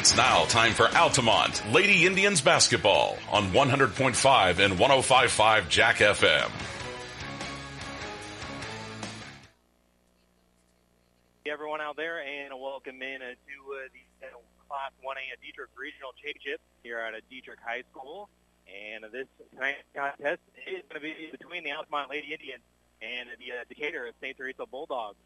It's now time for Altamont Lady Indians basketball on 100.5 and 105.5 Jack FM. Everyone out there, and welcome in to uh, the Class 1A Dietrich Regional Championship here at Dietrich High School. And this tonight's contest is going to be between the Altamont Lady Indians and the uh, Decatur St. Teresa Bulldogs.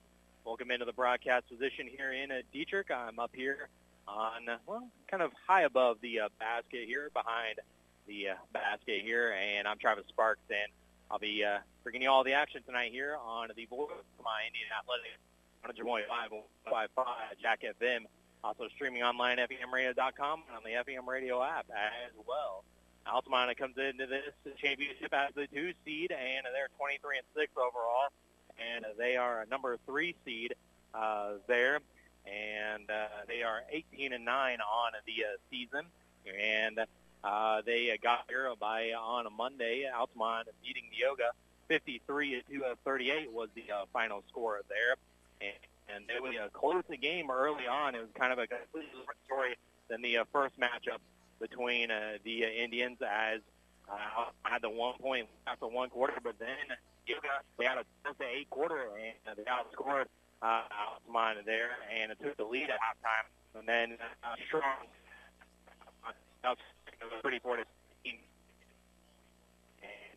Welcome into the broadcast position here in uh, Dietrich. I'm up here on, well, kind of high above the uh, basket here, behind the uh, basket here, and I'm Travis Sparks, and I'll be uh, bringing you all the action tonight here on the voice of my Indian Athletics on Moines 555 Jack FM. Also streaming online at FEMradio.com and on the FEM Radio app as well. Altamont comes into this championship as the two seed, and they're 23 and six overall and they are a number three seed uh, there, and uh, they are 18 and nine on the uh, season, and uh, they got here by on a Monday. Altamont beating Neoga 53 to 38 was the uh, final score there, and, and it was a close game early on. It was kind of a completely different story than the uh, first matchup between uh, the uh, Indians as uh, had the one point after one quarter, but then Neoga, they had a just a eight quarter and they outscored uh, Altamont there, and it took the lead at halftime. And then uh, Strong uh, pretty four to and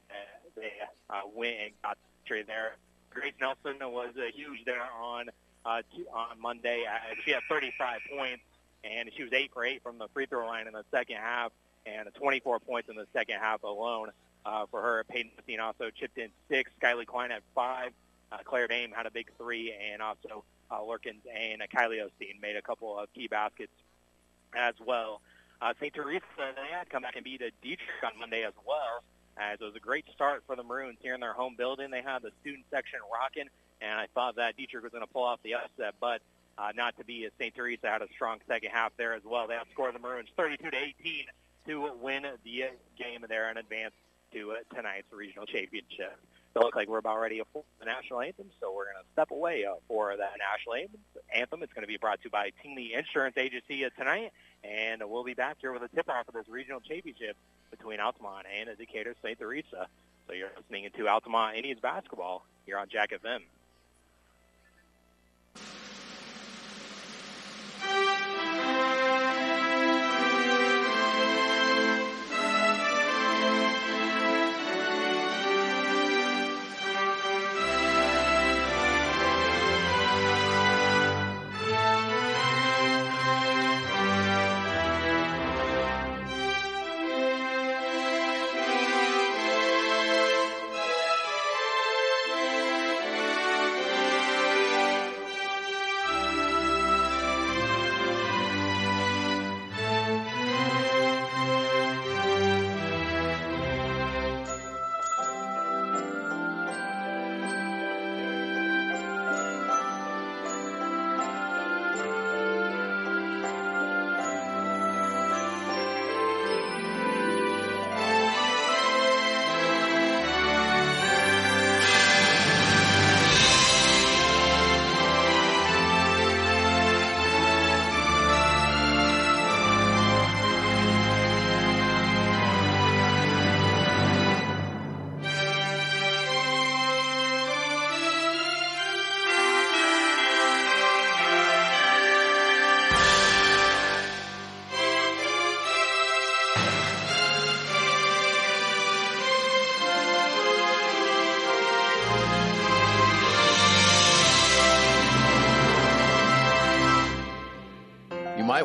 uh, they uh, went and got straight there. Grace Nelson was uh, huge there on uh, on Monday. Uh, she had 35 points, and she was eight for eight from the free throw line in the second half, and 24 points in the second half alone uh, for her. Peyton Messine also chipped in six. Skylie Klein had five. Uh, Claire Bame had a big three, and also uh, Lurkins and uh, Kylie Osteen made a couple of key baskets as well. Uh, St. Teresa, they had come back and beat a Dietrich on Monday as well, as it was a great start for the Maroons here in their home building. They had the student section rocking, and I thought that Dietrich was going to pull off the upset, but uh, not to be. As St. Teresa had a strong second half there as well. They outscored the Maroons 32 to 18 to win the game there and advance to uh, tonight's regional championship. It looks like we're about ready for the national anthem, so we're going to step away uh, for that national anthem. It's going to be brought to you by Tingley Insurance Agency uh, tonight, and we'll be back here with a tip-off of this regional championship between Altamont and Decatur St. Teresa. So you're listening to Altamont Indians basketball here on Jack FM.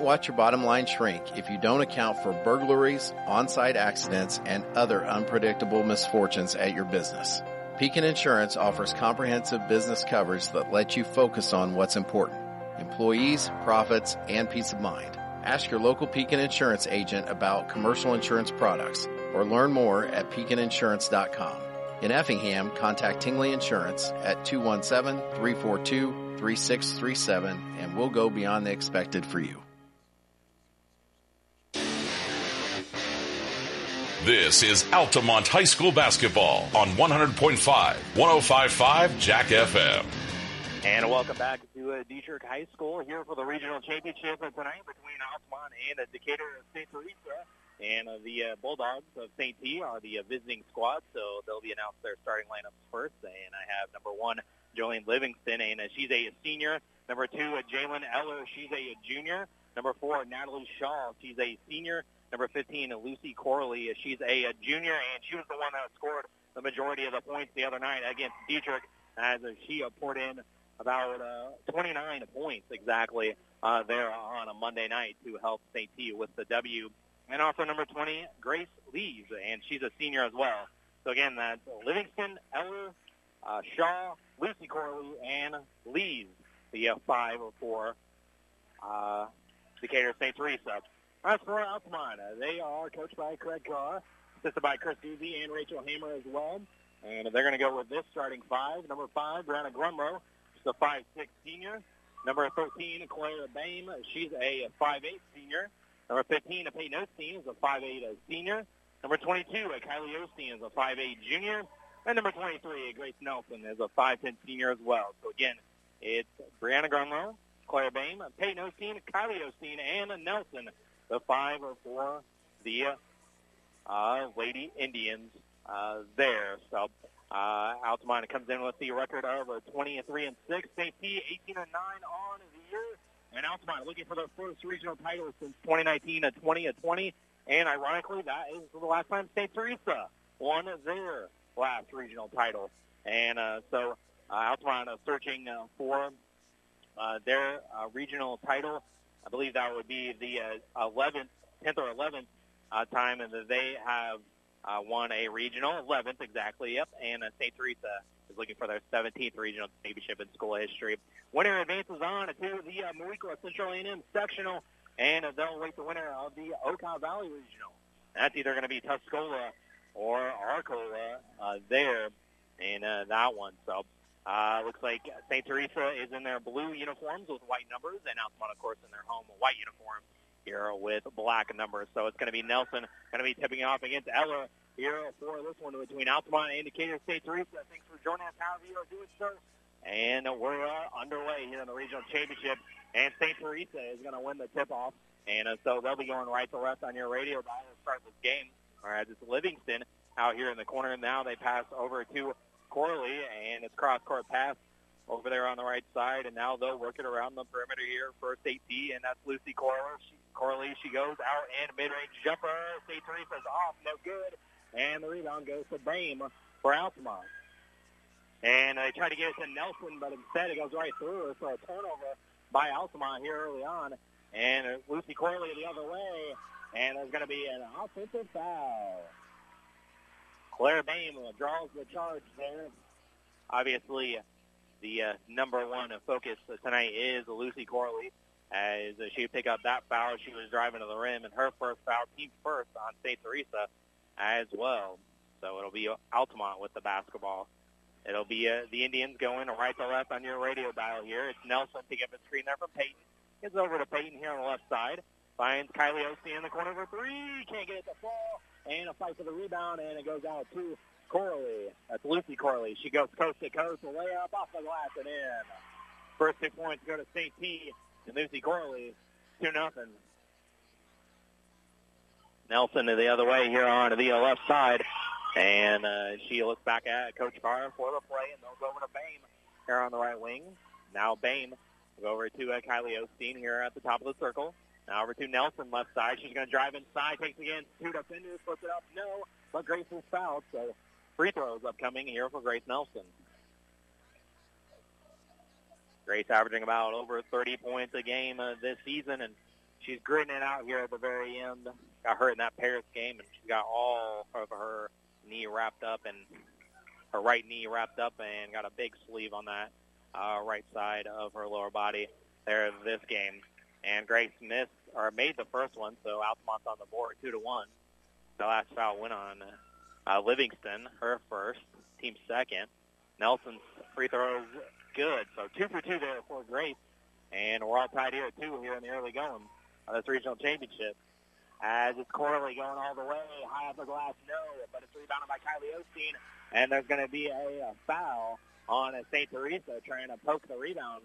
Might watch your bottom line shrink if you don't account for burglaries, on-site accidents, and other unpredictable misfortunes at your business. Pekin Insurance offers comprehensive business coverage that lets you focus on what's important. Employees, profits, and peace of mind. Ask your local Pekin Insurance agent about commercial insurance products or learn more at pekininsurance.com. In Effingham, contact Tingley Insurance at 217-342-3637 and we'll go beyond the expected for you. This is Altamont High School basketball on 100.5, 105.5 Jack FM. And welcome back to uh, Dietrich High School here for the regional championship tonight between Altamont and uh, Decatur St. Teresa. And uh, the uh, Bulldogs of St. T are the uh, visiting squad, so they'll be announced their starting lineups first. And I have number one, Jolene Livingston, and uh, she's a senior. Number two, uh, Jalen Eller, she's a junior. Number four, Natalie Shaw, she's a senior. Number 15, Lucy Corley, she's a, a junior, and she was the one that scored the majority of the points the other night against Dietrich as she poured in about uh, 29 points exactly uh, there on a Monday night to help St. T with the W. And also number 20, Grace Lees, and she's a senior as well. So again, that's Livingston, Eller, uh, Shaw, Lucy Corley, and Lees, the uh, five or four uh, Decatur St. Teresa. As for Altamont, uh, they are coached by Craig Carr, assisted by Chris Easy and Rachel Hamer as well. And they're going to go with this starting five. Number five, Brianna Grumrow, the 5'6 senior. Number 13, Claire Bame. She's a 5'8 senior. Number 15, Peyton Osteen is a 5'8 senior. Number 22, Kylie Osteen is a 5'8 junior. And number 23, Grace Nelson is a 5'10 senior as well. So again, it's Brianna Grumlow, Claire Bame, Peyton Osteen, Kylie Osteen, and Nelson, the five or four, the uh, Lady Indians uh, there. So uh, Altamont comes in with the record of 23 and 6. St. P 18 and 9 on the year. And Altamont looking for their first regional title since 2019 at 20 at 20. And ironically, that is the last time St. Teresa won their last regional title. And uh, so uh, Altamont uh, searching uh, for uh, their uh, regional title. I believe that would be the uh, 11th, 10th or 11th uh, time that they have uh, won a regional, 11th exactly, yep, and uh, St. Teresa is looking for their 17th regional championship in school history. Winner advances on to the uh, Moweaqua Central A&M sectional, and uh, they'll wait the winner of the Okaw Valley regional. That's either going to be Tuscola or Arcola uh, there in uh, that one. So uh, looks like St. Teresa is in their blue uniforms with white numbers, and Altamont, of course, in their home white uniforms here with black numbers. So it's going to be Nelson going to be tipping off against Eller here for this one between Altamont and Decatur St. Teresa. Thanks for joining us. You are doing so. And we're uh, underway here in the regional championship. And St. Teresa is going to win the tip-off. And uh, so they'll be going right to left on your radio dial to start this game. Whereas it's Livingston out here in the corner. And now they pass over to Corley, and it's cross-court pass over there on the right side. And now they'll work it around the perimeter here for. T, and that's Lucy Corley. She Corley, she goes out and mid-range jumper. St. Teresa's off, no good. And the rebound goes to Bame for Altamont. And they try to get it to Nelson, but instead it goes right through her for a turnover by Altamont here early on. And Lucy Corley the other way. And there's going to be an offensive foul. Claire Bame draws the charge there. Obviously, the uh, number one focus tonight is Lucy Corley as she picked up that foul. She was driving to the rim, and her first foul, team first on St. Teresa as well. So it'll be Altamont with the basketball. It'll be uh, the Indians going right to left on your radio dial here. It's Nelson picking up a screen there from Peyton. Gets over to Peyton here on the left side. Finds Kylie Osteen in the corner for three. Can't get it to fall. And a fight for the rebound, and it goes out to Corley. That's Lucy Corley. She goes coast to coast, a layup off the glass and in. First two points go to St. T and Lucy Corley, 2 nothing. Nelson to the other way here on the left side. And uh, she looks back at Coach Carr for the play, and they'll go over to Bame here on the right wing. Now Bame go over to uh, Kylie Osteen here at the top of the circle. Now over to Nelson left side. She's going to drive inside, takes again two defenders, puts it up. No, but Grace is fouled. So free throws upcoming here for Grace Nelson. Grace averaging about over 30 points a game uh, this season, and she's gritting it out here at the very end. Got hurt in that Paris game, and she's got all of her knee wrapped up and her right knee wrapped up and got a big sleeve on that uh, right side of her lower body there this game. And Grace missed or made the first one, so Altamont's on the board two to one. The last foul went on uh, Livingston, her first, team second. Nelson's free throws good. So two for two there for Grace. And we're all tied here at two here in the early going of this regional championship. As it's Corley going all the way, high off the glass, no, but it's rebounded by Kylie Osteen. And there's going to be a, a foul on St. Teresa trying to poke the rebound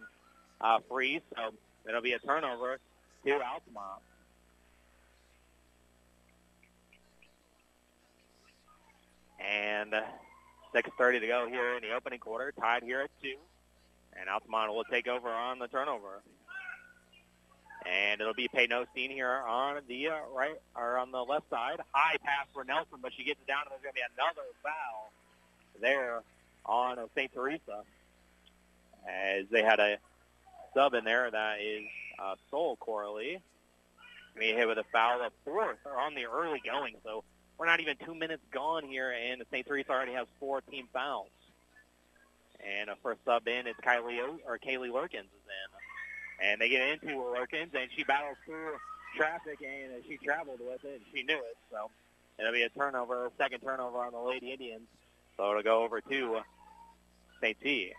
uh, free. So it'll be a turnover to Altamont. And 6.30 to go here in the opening quarter, tied here at 2. And Altamont will take over on the turnover. And it'll be Peyton Osteen here on the uh, right or on the left side. High pass for Nelson, but she gets it down, and there's going to be another foul there on St. Teresa as they had a sub in there that is uh, Sol Coralie. We hit with a foul of fourth on the early going, so we're not even two minutes gone here, and St. Teresa already has four team fouls. And a first sub in is Kylie o- or Kaylee Lurkins is in, and they get into Lurkins, and she battles through traffic, and she traveled with it, and she knew it. So it'll be a turnover, second turnover on the Lady Indians. So it'll go over to St. T.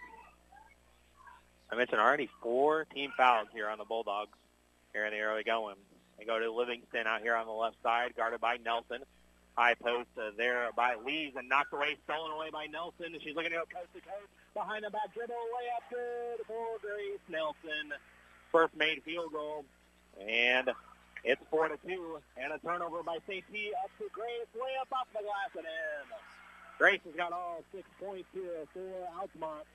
I mentioned already four team fouls here on the Bulldogs here in the early going. They go to Livingston out here on the left side, guarded by Nelson. High post uh, there by Lees and knocked away, stolen away by Nelson. She's looking to go coast to coast. Behind the back dribble, layup good for Grace Nelson. First made field goal. And it's 4 to two, and a turnover by St. T up to Grace. Layup off the glass and in. Grace has got all six points here for Altamont,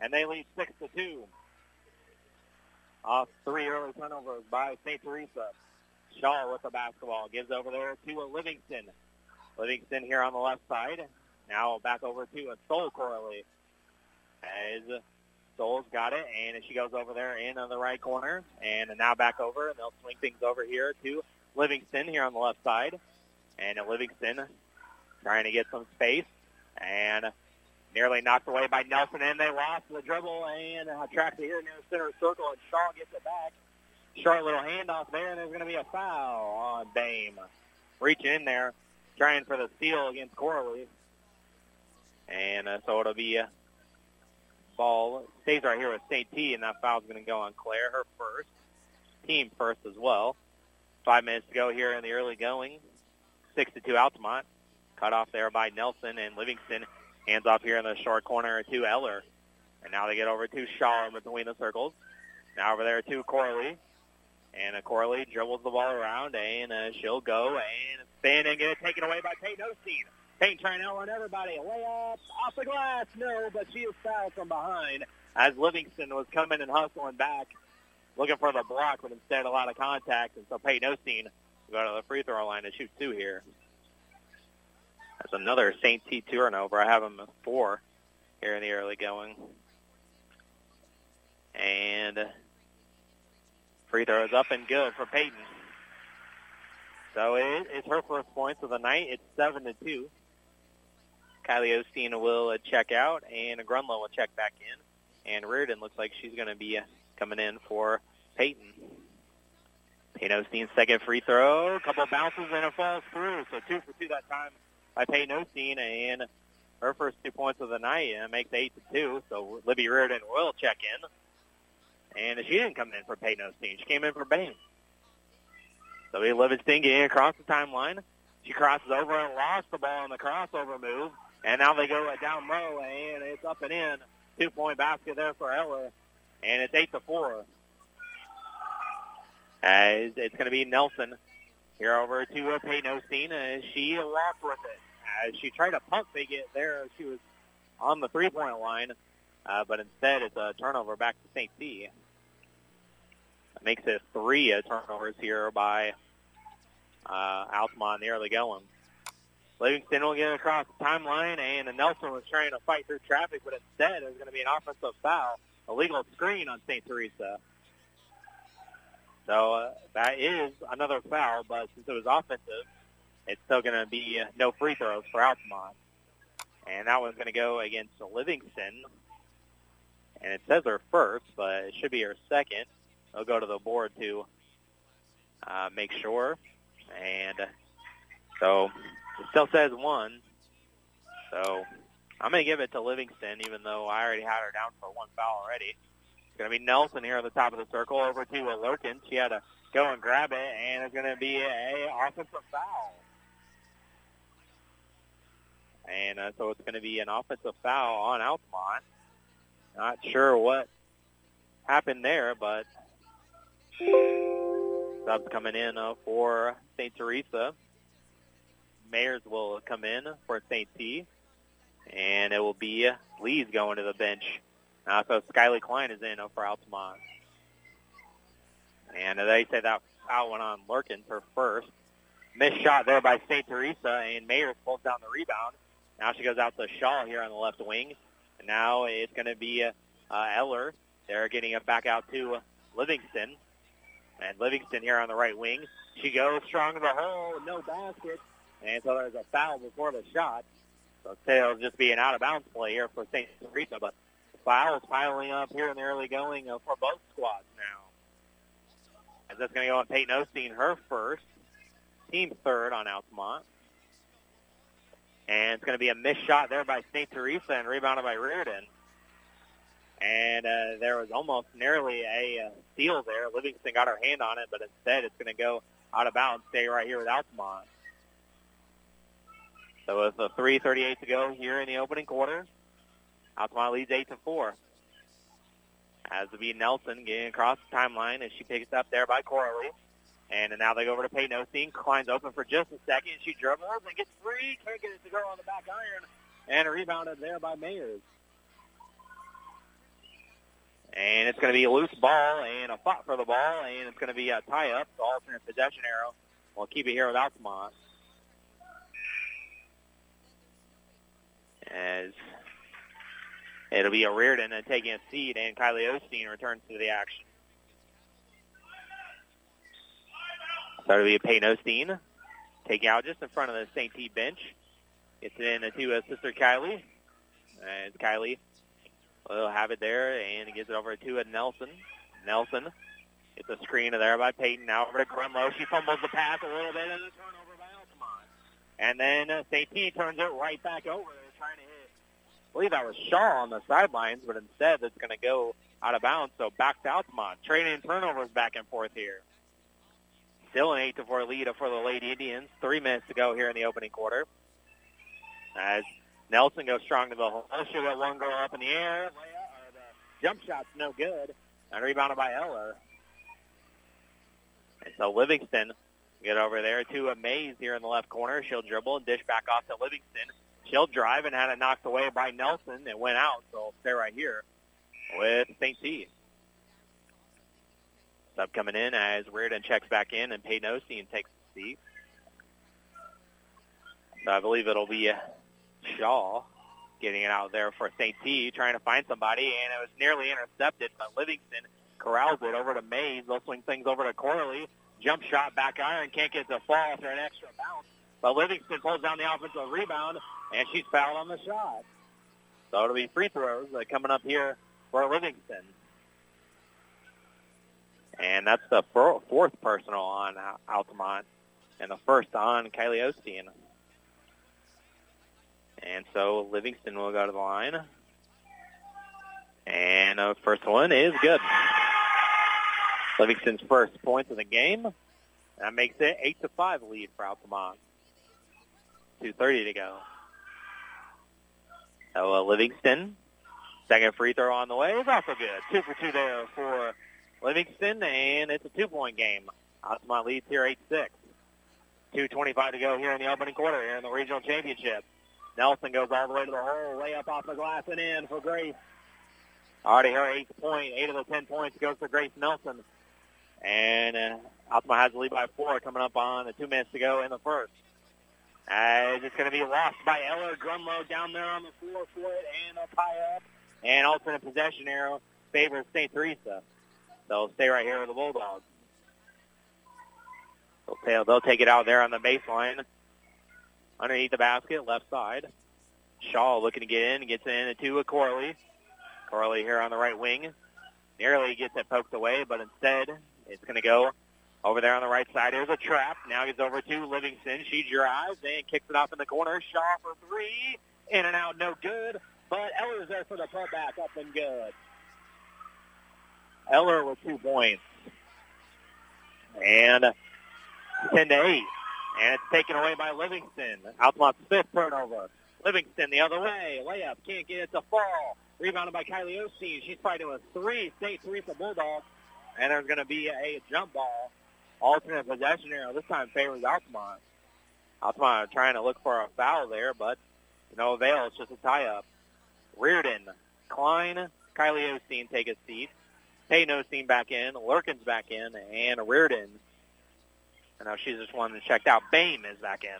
and they lead 6 to two. Off three early turnovers by St. Teresa. Shaw with the basketball. Gives over there to Livingston. Livingston here on the left side. Now back over to a Soul Corley. As Soul's got it, and she goes over there in on the right corner. And now back over, and they'll swing things over here to Livingston here on the left side. And Livingston trying to get some space. And nearly knocked away by Nelson, and they lost the dribble and uh, tracked it here near center circle, and Shaw gets it back. Short little handoff there, and there's going to be a foul on Bame. Reaching in there, trying for the steal against Coralie. And uh, so it'll be a ball. Stays right here with St. T, and that foul's going to go on Claire, her first. Team first as well. Five minutes to go here in the early going. Six to two Altamont. Cut off there by Nelson and Livingston. Hands off here in the short corner to Eller. And now they get over to Shaw in between the circles. Now over there to Coralie. And Coralie dribbles the ball around, and uh, she'll go and spin and get it taken away by Peyton Osteen. Peyton trying to outrun everybody. Layup off the glass. No, but she is fouled from behind as Livingston was coming and hustling back, looking for the block, but instead a lot of contact. And so Peyton Osteen go to the free throw line to shoot two here. That's another St. T turnover. I have them at four here in the early going. And free throw is up and good for Peyton. So it, it's her first points of the night. It's seven to two. Kylie Osteen will check out, and Grunlow will check back in. And Reardon looks like she's going to be coming in for Peyton. Peyton Osteen's second free throw, a couple bounces, and it falls through. So two for two that time by Peyton Osteen, and her first two points of the night and makes eight to two. So Libby Reardon will check in, and she didn't come in for Peyton Osteen; she came in for Bame. So we Livingston getting across the timeline. She crosses over and lost the ball on the crossover move, and now they go down low, and it's up and in. Two-point basket there for Eller, and it's eight to four. As it's going to be Nelson here over to uh, Peyton as she walked with it. As she tried to pump fake it there, she was on the three-point line, uh, but instead it's a turnover back to St. C. That makes it three uh, turnovers here by uh, Altamont in the going. Livingston will get across the timeline, and Nelson was trying to fight through traffic, but instead there's going to be an offensive foul, a legal screen on St. Teresa. So uh, that is another foul, but since it was offensive, it's still going to be no free throws for Altamont. And that one's going to go against Livingston. And it says her first, but it should be her second. They'll go to the board to uh, make sure. And so it still says one. So I'm going to give it to Livingston, even though I already had her down for one foul already. Going to be Nelson here at the top of the circle over to Lurkin. She had to go and grab it, and it's going to be a offensive foul. And uh, so it's going to be an offensive foul on Altamont. Not sure what happened there, but subs coming in uh, for St. Teresa. Mayers will come in for St. T, and it will be Lee's going to the bench. Uh, so Skyly Klein is in uh, for Altamont. And they say that foul went on Lurkins, her first. Missed shot there by St. Teresa, and Mayers pulls down the rebound. Now she goes out to Shaw here on the left wing. And now it's going to be uh, Eller. They're getting it back out to Livingston. And Livingston here on the right wing. She goes strong to the hole, no basket. And so there's a foul before the shot. So it'll just be an out-of-bounds play here for St. Teresa. But fouls piling up here in the early going uh, for both squads now. As that's going to go on Peyton Osteen, her first. Team third on Altamont. And it's going to be a missed shot there by St. Teresa and rebounded by Reardon. And uh, there was almost nearly a uh, steal there. Livingston got her hand on it, but instead it's going to go out of bounds, stay right here with Altamont. So with a 3.38 to go here in the opening quarter, Altamont leads 8 to 4. Has to be Nelson getting across the timeline as she picks up there by Corley. And now they go over to Peyton Osteen. Klein's open for just a second. She dribbles and gets free. Can't get it to go on the back iron. And rebounded there by Mayers. And it's going to be a loose ball and a fought for the ball. And it's going to be a tie-up. The alternate possession arrow. We'll keep it here with Altamont. As it'll be a Reardon taking a seat, and Kylie Osteen returns to the action. So it'll be a Peyton Osteen taking out just in front of the St. T bench. Gets it in to uh, Sister Kylie. And Kylie will have it there and gives it over to uh, Nelson. Nelson gets a screen there by Peyton. Now over to Grunlow. She fumbles the pass a little bit and a turnover by Altamont. And then uh, St. T turns it right back over. They're trying to hit. I believe that was Shaw on the sidelines, but instead it's going to go out of bounds. So back to Altamont. Trading turnovers back and forth here. Still an 8 to 4 lead for the Lady Indians. Three minutes to go here in the opening quarter. As Nelson goes strong to the hole. She'll get one girl up in the air. jump shot's no good. And rebounded by Eller. And so Livingston get over there to a Mays here in the left corner. She'll dribble and dish back off to Livingston. She'll drive and had it knocked away by Nelson. It went out, so stay right here with St. T. Sub coming in as Reardon checks back in and Peyton Osteen takes the seat. So I believe it'll be uh, Shaw getting it out there for St. T, trying to find somebody, and it was nearly intercepted, but Livingston corrals it over to Mays. They'll swing things over to Corley. Jump shot, back iron, can't get the fall after an extra bounce. But Livingston pulls down the offensive rebound, and she's fouled on the shot. So it'll be free throws uh, coming up here for Livingston. And that's the fourth personal on Altamont and the first on Kylie Osteen. And so Livingston will go to the line. And the first one is good. Livingston's first points of the game. That makes it 8 to 5 lead for Altamont. 2.30 to go. So uh, Livingston, second free throw on the way is also good. Two for two there for Livingston, and it's a two-point game. Altamont leads here 8-6. 2.25 to go here in the opening quarter here in the regional championship. Nelson goes all the way to the hole, layup off the glass and in for Grace. Already her eighth point, eight of the ten points goes for Grace Nelson. And uh, has the lead by four coming up on the two minutes to go in the first. As it's going to be lost by Eller Grumlow down there on the four foot and a tie up. And alternate possession arrow favors St. Teresa. They'll stay right here with the Bulldogs. They'll, they'll take it out there on the baseline. Underneath the basket, left side. Shaw looking to get in, gets in to a Corley. Corley here on the right wing. Nearly gets it poked away, but instead it's going to go over there on the right side. there's a trap. Now he's over to Livingston. She drives and kicks it off in the corner. Shaw for three. In and out, no good. But Eller's there for the putback, up and good. Eller with two points. And 10 to 8. And it's taken away by Livingston. Altamont's fifth turnover. Livingston the other way. Layup. Can't get it to fall. Rebounded by Kylie Osteen. She's fighting with three State three for Bulldogs. And there's going to be a jump ball. Alternate possession arrow. This time favors Altamont. Altamont trying to look for a foul there, but no avail. It's just a tie-up. Reardon, Klein, Kylie Osteen take a seat. Peyton Osteen back in. Lurkins back in. And Reardon. And now she's just one that checked out. Bame is back in.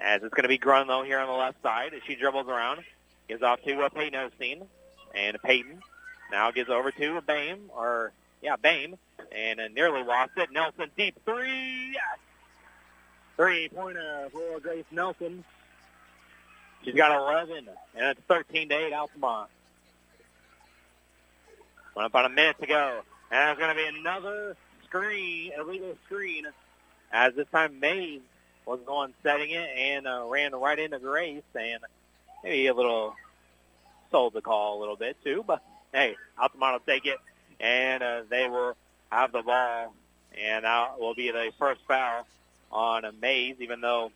As it's going to be Grunlow here on the left side as she dribbles around. Gives off to uh, Peyton Osteen. And Peyton now gives over to Bame, or, yeah, Bame. And uh, nearly lost it. Nelson deep three. Yes. Three-pointer for Grace Nelson. She's got 11, and it's 13 to 8 Altamont. Well, about a minute to go. And there's going to be another screen, illegal screen, as this time Mays was going setting it and uh, ran right into Grace, and maybe a little sold the call a little bit too, but hey, Altamont will take it, and uh, they will have the ball, and that will be the first foul on Mays, even though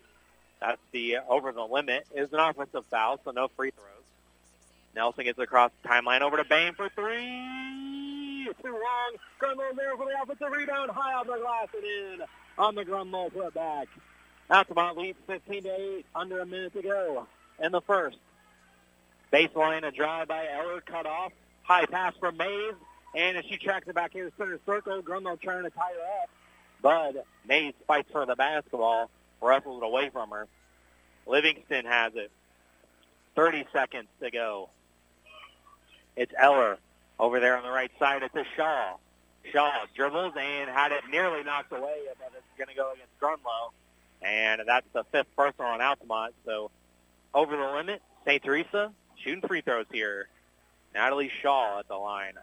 that's the over the limit. It is an offensive foul, so no free throws. Nelson gets across the timeline over to Bame for three. Too long. Grunlow there for the offensive rebound. High on the glass and in on the Grunlow put back. Altamont leads 15 to 8. Under a minute to go in the first. Baseline, a drive by Eller, cut off. High pass from Mays. And as she tracks it back here to center circle, Grunlow trying to tie her up. Bud Mays fights for the basketball, wrestles it away from her. Livingston has it. 30 seconds to go. It's Eller over there on the right side. It's a Shaw. Shaw dribbles and had it nearly knocked away, but it's going to go against Grunlow. And that's the fifth personal on Altamont. So over the limit, St. Teresa shooting free throws here. Natalie Shaw at the line.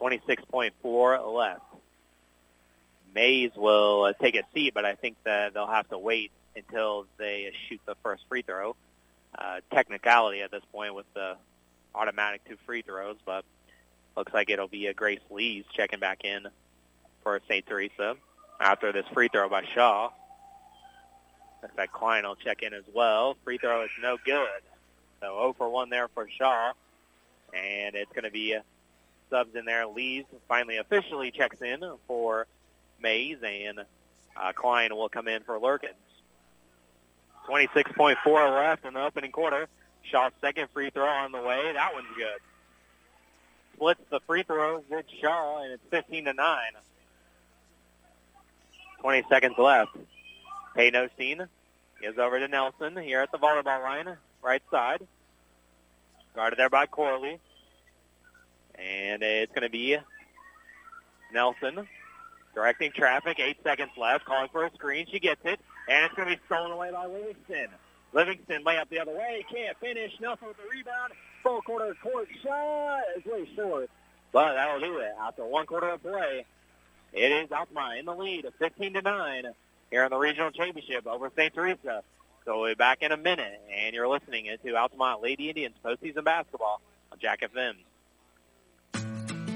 26.4 left. Mays will uh, take a seat, but I think that they'll have to wait until they shoot the first free throw. Uh, technicality at this point with the automatic two free throws, but looks like it'll be a Grace Lees checking back in for St. Teresa after this free throw by Shaw. Looks like Klein will check in as well. Free throw is no good. So 0 for 1 there for Shaw. And it's going to be subs in there. Lees finally officially checks in for Mays, and uh, Klein will come in for Lurkins. 26.4 left in the opening quarter. Shaw's second free throw on the way. That one's good. Splits the free throws with Shaw, and it's 15 to 9. 20 seconds left. Peyton Osteen gives over to Nelson here at the volleyball line, right side. Guarded there by Corley. And it's going to be Nelson directing traffic. Eight seconds left. Calling for a screen. She gets it. And it's going to be stolen away by Livingston. Livingston lay up the other way. Can't finish. Nelson with the rebound. Full quarter court shot is way short. But that'll do it. After one quarter of play, it is Altamont in the lead of 15 to 9 here in the regional championship over St. Teresa. So we'll be back in a minute, and you're listening to Altamont Lady Indians postseason basketball on Jack FM.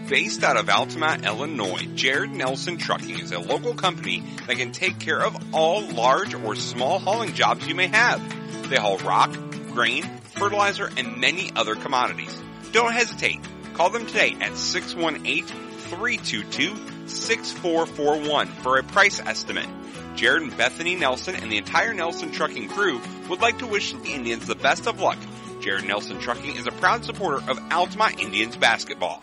Based out of Altamont, Illinois, Jared Nelson Trucking is a local company that can take care of all large or small hauling jobs you may have. They haul rock, grain, fertilizer, and many other commodities. Don't hesitate. Call them today at 618-322-6441 for a price estimate. Jared and Bethany Nelson and the entire Nelson Trucking crew would like to wish the Indians the best of luck. Jared Nelson Trucking is a proud supporter of Altamont Indians basketball.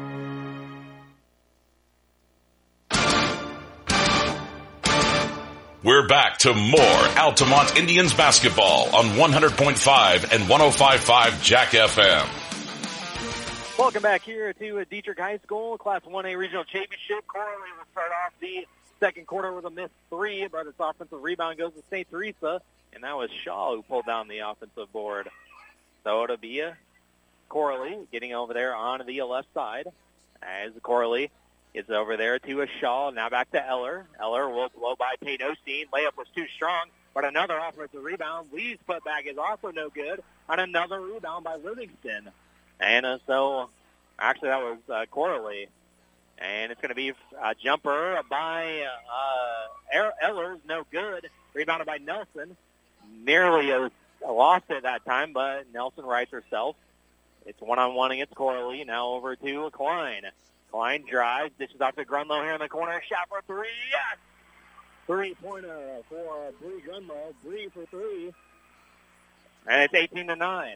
We're back to more Altamont Indians basketball on 100.5 and 105.5 Jack FM. Welcome back here to Dietrich High School, Class 1A Regional Championship. Corley will start off the second quarter with a missed three, but its offensive rebound goes to St. Teresa, and that was Shaw who pulled down the offensive board. So it'll be Corley getting over there on the left side as Corley is over there to a Shaw. Now back to Eller. Eller will blow by Osteen. Layup was too strong, but another offensive rebound. Lee's putback is also no good. And another rebound by Livingston. And uh, so, actually, that was uh, Corley. And it's going to be a jumper by uh, Eller's, no good. Rebounded by Nelson. Nearly loss at that time, but Nelson rights herself. It's one-on-one against Corley. Now over to Klein. Klein drives, dishes off to Grunlow here in the corner. Shot for three. Yes! Three-pointer for Bree Grunlow. Bree for three. And it's 18 to 9.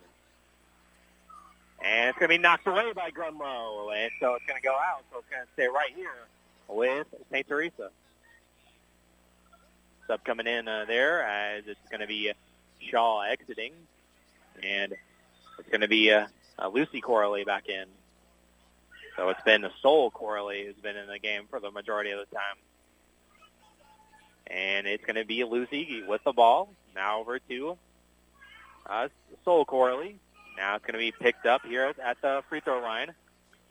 And it's going to be knocked away by Grunlow. And so it's going to go out. So it's going to stay right here with St. Teresa. Sub coming in uh, there as it's going to be Shaw exiting. And it's going to be uh, uh, Lucy Corley back in. So it's been the sole Corley who's been in the game for the majority of the time. And it's going to be Lucy with the ball. Now over to uh, Sol Corley. Now it's going to be picked up here at the free throw line.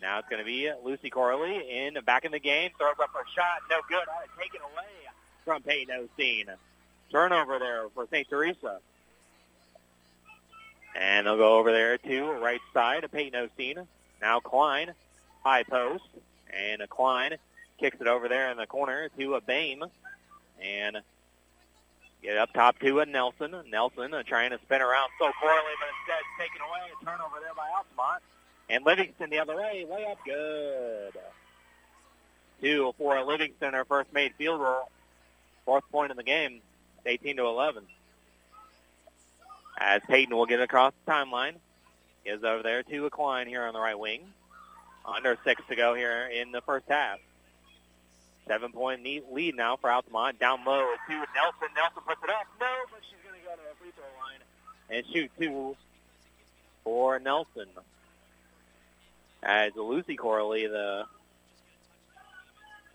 Now it's going to be Lucy Corley in back in the game. Throws up a shot. No good. Taken away from Peyton Osteen. Turnover there for St. Teresa. And they'll go over there to right side of Peyton Osteen. Now Klein, high post. And a Klein kicks it over there in the corner to a Bame. And Get up top to a Nelson. Nelson uh, trying to spin around so poorly, but instead taken away. A turnover there by Altamont. And Livingston the other way. Way up good. Two for a Livingston, our first made field goal. Fourth point in the game. 18 to 11. As Peyton will get across the timeline. Is over there to a Klein here on the right wing. Under six to go here in the first half. Seven point lead now for Altamont. Down low to Nelson. Nelson puts it up. No, but she's going to go to the free throw line and shoot two for Nelson. As Lucy Corley, the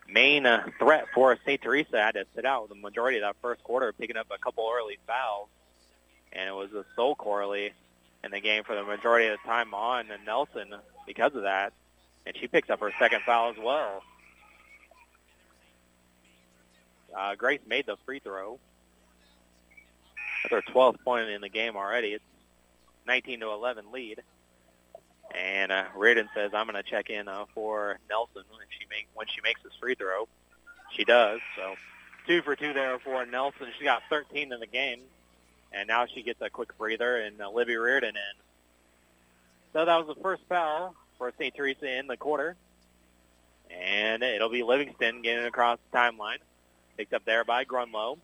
main uh, threat for St. Teresa, had to sit out the majority of that first quarter, picking up a couple early fouls. And it was a sole Corley in the game for the majority of the time on and Nelson because of that. And she picks up her second foul as well. Uh, Grace made the free throw. That's her 12th point in the game already. It's 19 to 11 lead. And uh, Reardon says, "I'm going to check in uh, for Nelson when she make when she makes this free throw." She does. So two for two there for Nelson. She got 13 in the game, and now she gets a quick breather, and uh, Libby Reardon in. So that was the first foul for St. Teresa in the quarter, and it'll be Livingston getting across the timeline. Picked up there by Grunlow.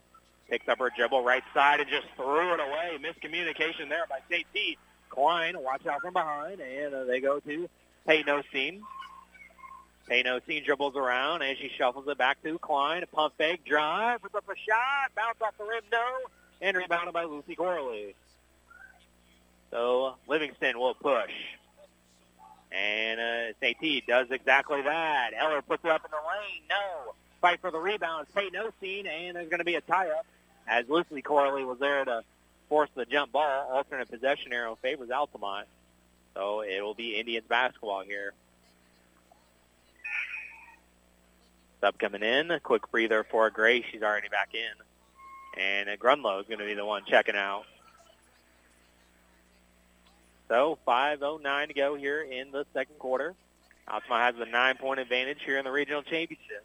Picks up her dribble right side and just threw it away. Miscommunication there by St. T. Klein, watch out from behind, and uh, they go to. Peyton Osteen dribbles around as she shuffles it back to Klein. A pump fake, drive, puts up a shot, bounce off the rim, no, and rebounded by Lucy Corley. So Livingston will push. And uh, St. T does exactly that. Eller puts it up in the lane, no fight for the rebound. Peyton Osteen, and there's going to be a tie-up as Lucy Corley was there to force the jump ball. Alternate possession arrow favors Altamont. So it will be Indians basketball here. Sub coming in. A quick breather for Gray. She's already back in. And Grunlow is going to be the one checking out. So 5.09 to go here in the second quarter. Altamont has a nine-point advantage here in the regional championship.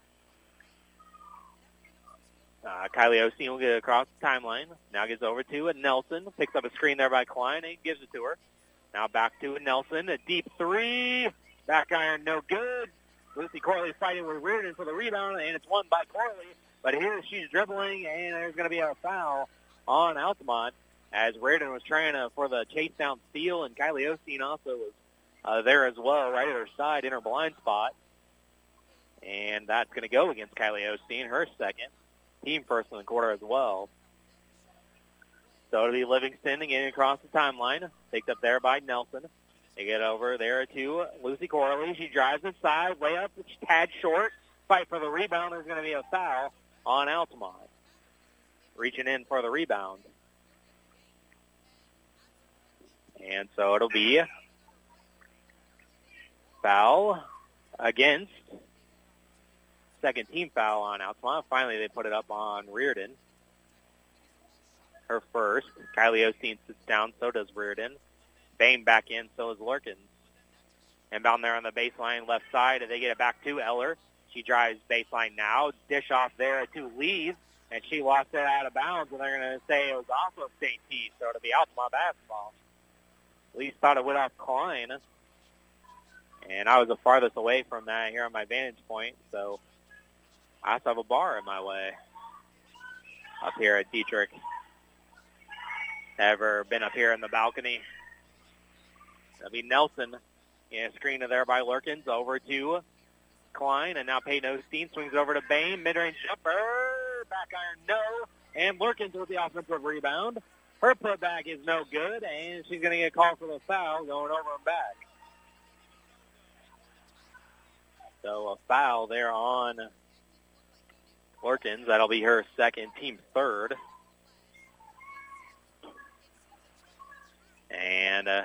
Uh, Kylie Osteen will get across the timeline. Now gets over to a Nelson. Picks up a screen there by Klein and gives it to her. Now back to a Nelson. A deep three. Back iron, no good. Lucy Corley fighting with Reardon for the rebound, and it's won by Corley. But here she's dribbling, and there's going to be a foul on Altamont as Reardon was trying to, for the chase down steal, and Kylie Osteen also was uh, there as well, right at her side in her blind spot. And that's going to go against Kylie Osteen, her second team first in the quarter as well. So it'll be Livingston getting across the timeline. Picked up there by Nelson. They get over there to Lucy Corley. She drives inside, way up, tad short. Fight for the rebound. There's going to be a foul on Altamont. Reaching in for the rebound. And so it'll be foul against second team foul on Altamont. Finally, they put it up on Reardon. Her first. Kylie Osteen sits down. So does Reardon. Bame back in. So is Lurkins. Inbound there on the baseline left side. They get it back to Eller. She drives baseline now. Dish off there to Lees. And she lost it out of bounds. And they're going to say it was also St. T. So it'll be Altamont basketball. Lees thought it off Klein. And I was the farthest away from that here on my vantage point. So I to have a bar in my way up here at Dietrich. Ever been up here in the balcony? That'll be Nelson. And screen there by Lurkins over to Klein. And now Peyton Osteen swings it over to Bame. Mid-range jumper. Back iron, no. And Lurkins with the offensive rebound. Her putback is no good, and she's going to get called for the foul going over and back. So a foul there on Lurkins. That'll be her second, team third. And uh,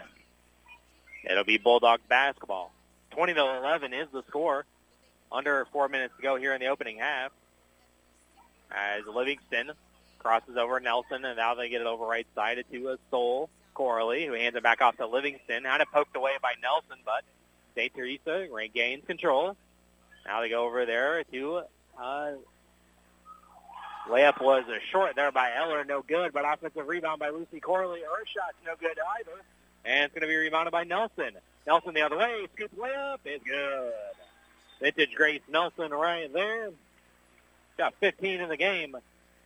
it'll be Bulldog basketball. 20 to 11 is the score. Under four minutes to go here in the opening half. As Livingston crosses over Nelson, and now they get it over right side to a Soul Corley, who hands it back off to Livingston. Had it poked away by Nelson, but St. Teresa regains control. Now they go over there to uh, layup was a short there by Eller, no good, but offensive rebound by Lucy Corley. Her shot's no good either, and it's going to be rebounded by Nelson. Nelson the other way, scoop layup is good. Vintage Grace Nelson right there. Got 15 in the game,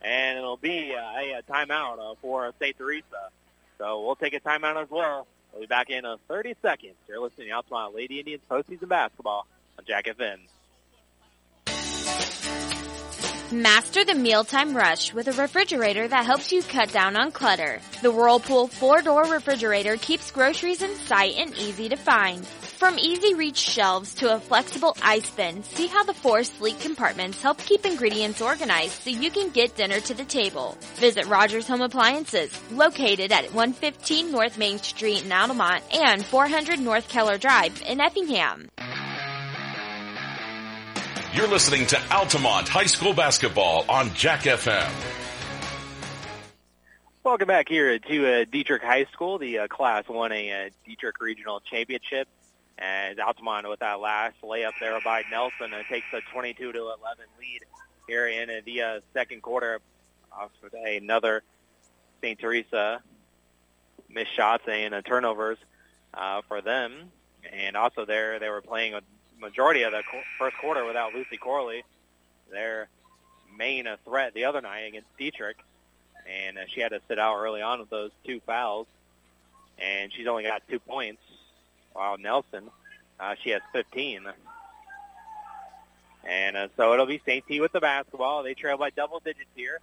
and it'll be a, a timeout uh, for St. Teresa. So we'll take a timeout as well. We'll be back in uh, 30 seconds. You're listening to Altamont Lady Indians postseason basketball on Jack FM. Master the mealtime rush with a refrigerator that helps you cut down on clutter. The Whirlpool four-door refrigerator keeps groceries in sight and easy to find. From easy reach shelves to a flexible ice bin, see how the four sleek compartments help keep ingredients organized so you can get dinner to the table. Visit Rogers Home Appliances, located at 115 North Main Street in Altamont and 400 North Keller Drive in Effingham. You're listening to Altamont High School Basketball on Jack FM. Welcome back here to uh, Dietrich High School, the uh, Class 1A uh, Dietrich Regional Championship. And Altamont with that last layup there by Nelson uh, takes a 22 to 11 lead here in the uh, second quarter. Also, another St. Teresa missed shots and uh, turnovers uh, for them. And also there they were playing a majority of the first quarter without Lucy Corley, their main uh, threat the other night against Dietrich. And uh, she had to sit out early on with those two fouls. And she's only got two points, while Nelson, uh, she has 15. And uh, so it'll be St. T with the basketball. They trail by double digits here.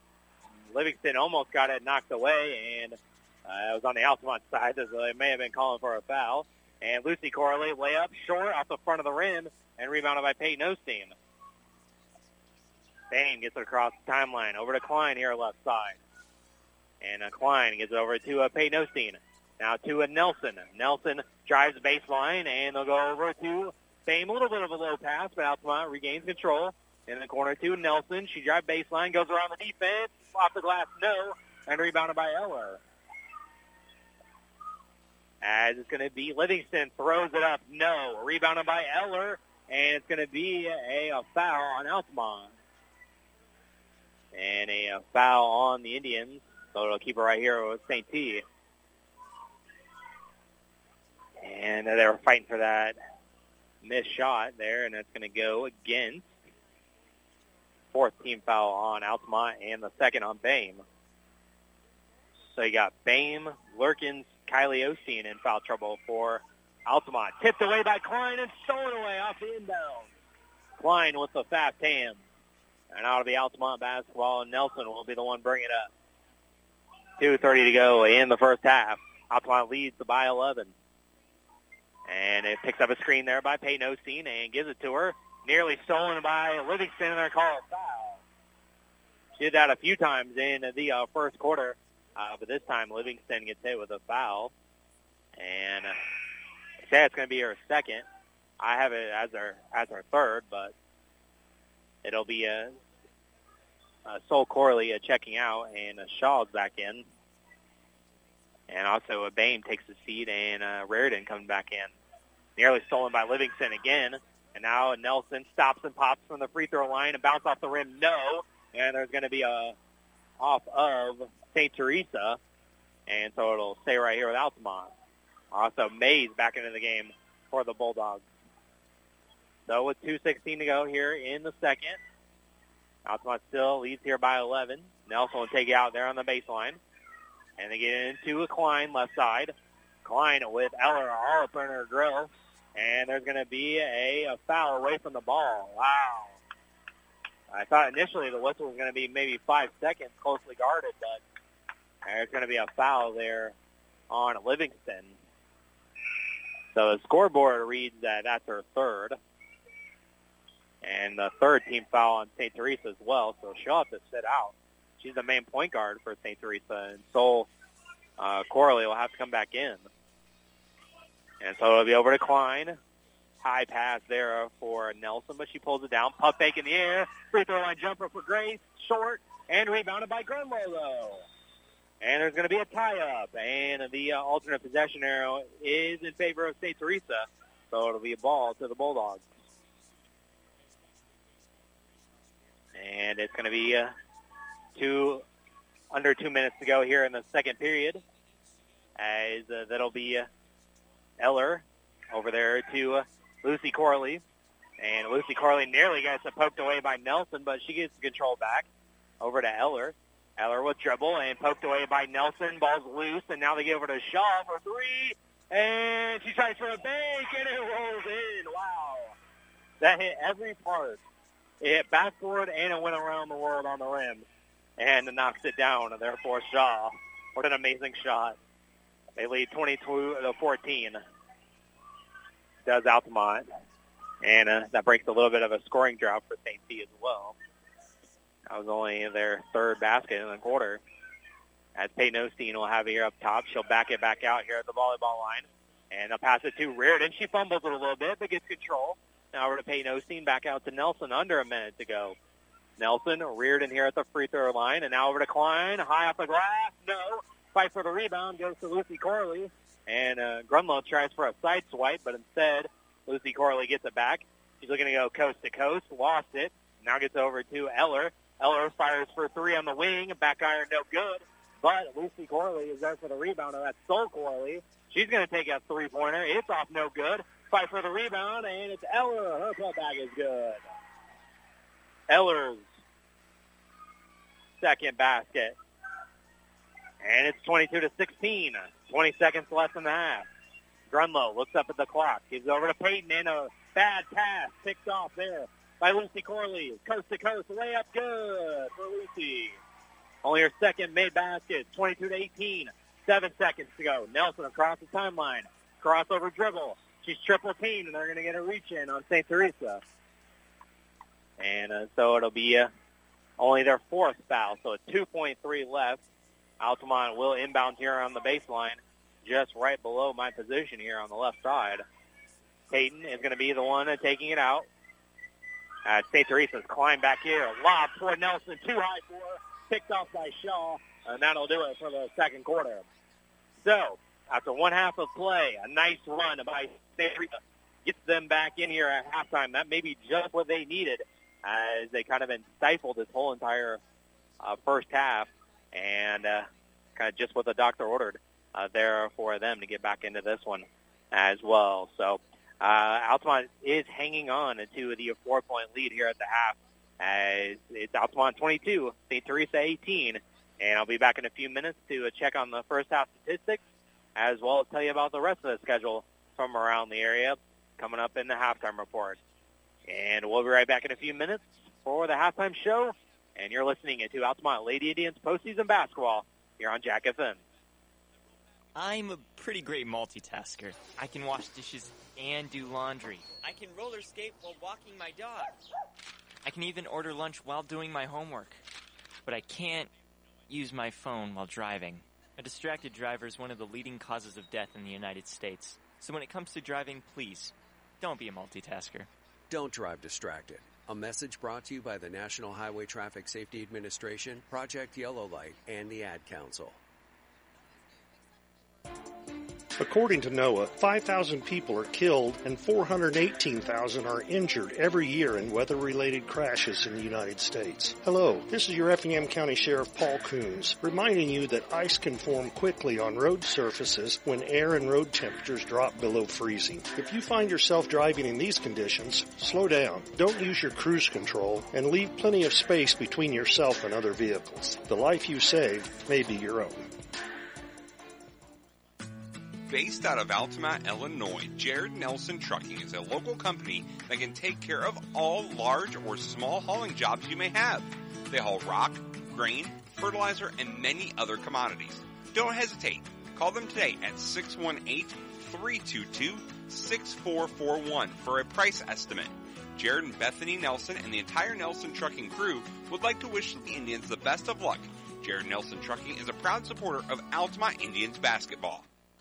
Livingston almost got it knocked away, and uh, it was on the Altamont side, so they may have been calling for a foul. And Lucy Corley layup short off the front of the rim and rebounded by Peyton Osteen. Bame gets it across the timeline over to Klein here left side. And uh, Klein gets it over to uh, Peyton Osteen. Now to a Nelson. Nelson drives baseline and they'll go over to Bame. A little bit of a low pass, but Altamont regains control. In the corner to Nelson. She drives baseline, goes around the defense, off the glass, no, and rebounded by Eller as it's going to be Livingston throws it up. No. Rebounded by Eller, and it's going to be a, a foul on Altamont. And a, a, foul on the Indians. So it'll keep it right here with St. T. And they were fighting for that missed shot there, and that's going to go against fourth team foul on Altamont and the second on Bame. So you got Bame, Lurkins, Kylie Osteen in foul trouble for Altamont. Tipped away by Klein and stolen away off the inbound. Klein with the fast hand. And out of the Altamont basketball, and Nelson will be the one bringing it up. 2.30 to go in the first half. Altamont leads by 11. And it picks up a screen there by Peyton Osteen and gives it to her. Nearly stolen by Livingston, and they're called foul. She did that a few times in the uh, first quarter. Uh, but this time Livingston gets hit with a foul. And uh, say it's going to be her second. I have it as her as her third, but it'll be a, a Sol Corley checking out and uh, Shaw's back in. And also a Bame takes the seat and uh, Raritan comes back in. Nearly stolen by Livingston again. And now Nelson stops and pops from the free throw line and bounce off the rim. No. And there's going to be a off of St. Teresa. And so it'll stay right here with Altamont. Also, Mays back into the game for the Bulldogs. So with 2.16 to go here in the second, Altamont still leads here by 11. Nelson will take it out there on the baseline. And they get into a Klein left side. Klein with Eller all up in her grill. And there's going to be a, a foul away from the ball. Wow. I thought initially the whistle was going to be maybe five seconds closely guarded, but there's going to be a foul there on Livingston. So the scoreboard reads that that's her third. And the third team foul on St. Teresa as well, so she'll have to sit out. She's the main point guard for St. Teresa, and Sol uh, Corley will have to come back in. And so it'll be over to Klein. High pass there for Nelson, but she pulls it down. Puff fake in the air. Free throw line jumper for Grace. Short and rebounded by Grunlow, though. And there's going to be a tie-up. And the uh, alternate possession arrow is in favor of St. Teresa. So it'll be a ball to the Bulldogs. And it's going to be uh, two under two minutes to go here in the second period. As uh, that'll be uh, Eller over there to uh, Lucy Corley. And Lucy Corley nearly gets poked away by Nelson, but she gets the control back over to Eller. Eller with dribble and poked away by Nelson. Ball's loose, and now they get over to Shaw for three. And she tries for a bank, and it rolls in. Wow. That hit every part. It hit backboard, and it went around the world on the rim. And knocks it down, therefore Shaw. What an amazing shot. They lead 22 to 14. Does Altamont. And uh, that breaks a little bit of a scoring drought for St. P as well. That was only their third basket in the quarter. As Peyton Osteen will have it here up top. She'll back it back out here at the volleyball line. And they'll pass it to Reardon. She fumbles it a little bit, but gets control. Now over to Peyton Osteen, back out to Nelson under a minute to go. Nelson, Reardon here at the free throw line. And now over to Klein, high off the glass. No. Fight for the rebound, goes to Lucy Corley. And uh, Grunlow tries for a side swipe, but instead Lucy Corley gets it back. She's looking to go coast to coast, lost it. Now gets over to Eller. Eller fires for three on the wing. Back iron, no good. But Lucy Corley is there for the rebound, and that's Sol Corley. She's going to take a three-pointer. It's off no good. Fight for the rebound, and it's Eller. Her putback is good. Eller's second basket. And it's 22 to 16. 20 seconds left in the half. Grunlow looks up at the clock, gives over to Peyton, and a bad pass picked off there by Lucy Corley. Coast to coast, layup good for Lucy. Only her second made basket, 22 to 18. Seven seconds to go. Nelson across the timeline. Crossover dribble. She's triple teamed, and they're going to get a reach in on St. Teresa. And uh, so it'll be uh, only their fourth foul, so a 2.3 left. Altamont will inbound here on the baseline, just right below my position here on the left side. Peyton is going to be the one taking it out. Uh, St. Teresa's climb back here. Lob for Nelson. Too high for her. Picked off by Shaw. And that'll do it for the second quarter. So, after one half of play, a nice run by St. Teresa gets them back in here at halftime. That may be just what they needed as they kind of stifled this whole entire uh, first half. And uh, kind of just what the doctor ordered uh, there for them to get back into this one as well. So uh, Altamont is hanging on to the four-point lead here at the half. As it's Altamont 22, St. Teresa 18, and I'll be back in a few minutes to uh, check on the first half statistics, as well as tell you about the rest of the schedule from around the area coming up in the halftime report. And we'll be right back in a few minutes for the halftime show. And you're listening to Altamont Lady Indians postseason basketball here on Jack FM. I'm a pretty great multitasker. I can wash dishes and do laundry. I can roller skate while walking my dog. I can even order lunch while doing my homework. But I can't use my phone while driving. A distracted driver is one of the leading causes of death in the United States. So when it comes to driving, please, don't be a multitasker. Don't drive distracted. A message brought to you by the National Highway Traffic Safety Administration, Project Yellow Light, and the Ad Council. According to NOAA, 5,000 people are killed and 418,000 are injured every year in weather-related crashes in the United States. Hello, this is your Effingham County Sheriff Paul Kuhns, reminding you that ice can form quickly on road surfaces when air and road temperatures drop below freezing. If you find yourself driving in these conditions, slow down, don't use your cruise control, and leave plenty of space between yourself and other vehicles. The life you save may be your own. Based out of Altamont, Illinois, Jared Nelson Trucking is a local company that can take care of all large or small hauling jobs you may have. They haul rock, grain, fertilizer, and many other commodities. Don't hesitate. Call them today at 618-322-6441 for a price estimate. Jared and Bethany Nelson and the entire Nelson Trucking crew would like to wish the Indians the best of luck. Jared Nelson Trucking is a proud supporter of Altamont Indians basketball.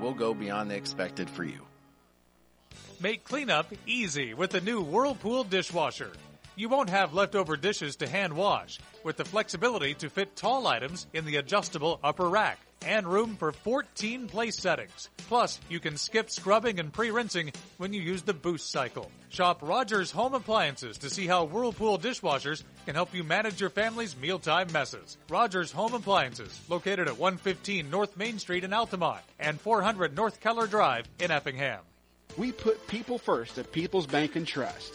we'll go beyond the expected for you. Make cleanup easy with the new Whirlpool dishwasher. You won't have leftover dishes to hand wash with the flexibility to fit tall items in the adjustable upper rack and room for 14 place settings. Plus, you can skip scrubbing and pre-rinsing when you use the boost cycle. Shop Rogers Home Appliances to see how Whirlpool dishwashers can help you manage your family's mealtime messes. Rogers Home Appliances, located at 115 North Main Street in Altamont and 400 North Keller Drive in Effingham. We put people first at People's Bank and Trust.